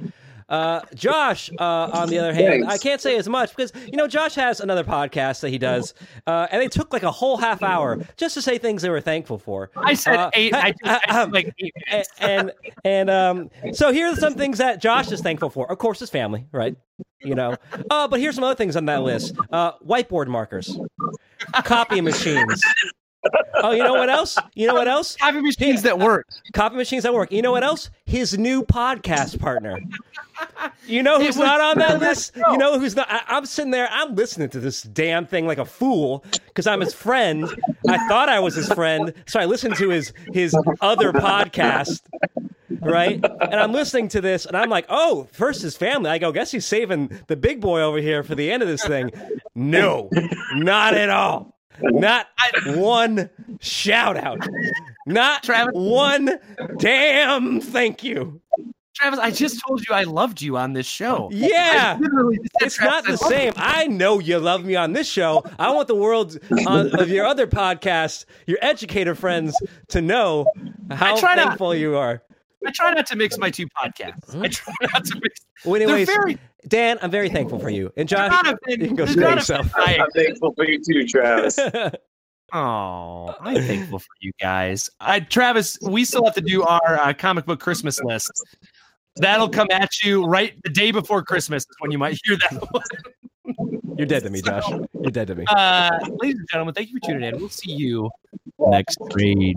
Uh, Josh, uh, on the other hand, Thanks. I can't say as much because you know Josh has another podcast that he does, uh, and they took like a whole half hour just to say things they were thankful for. I said Uh, eight. I, uh, I, um, like eight and and um so here are some things that Josh is thankful for. Of course, his family, right? You know. Uh, but here's some other things on that list: uh, whiteboard markers, copy machines. Oh, you know what else? You know what else? Copy machines that work. Copy machines that work. You know what else? His new podcast partner. You know who's was- not on that list? You know who's not? I, I'm sitting there. I'm listening to this damn thing like a fool because I'm his friend. I thought I was his friend, so I listened to his his other podcast. Right, and I'm listening to this, and I'm like, "Oh, first his family." I go, "Guess he's saving the big boy over here for the end of this thing." No, not at all. Not one shout out. Not Travis- one damn thank you. Travis, I just told you I loved you on this show. Yeah. I literally said, It's not the I same. I know you love me on this show. I want the world on, of your other podcast, your educator friends, to know how thankful you are. You. I try not to mix my two podcasts. I try not to mix. Well, anyways, very. Dan, I'm very thankful for you. And Josh, not a you can go they're screw yourself. big- I'm thankful for you too, Travis. Oh, I'm thankful for you guys. I, Travis, we still have to do our uh, comic book Christmas list. That'll come at you right the day before Christmas is when you might hear that one. You're dead to me, Josh. You're dead to me. Uh, ladies and gentlemen, thank you for tuning in. We'll see you next grade.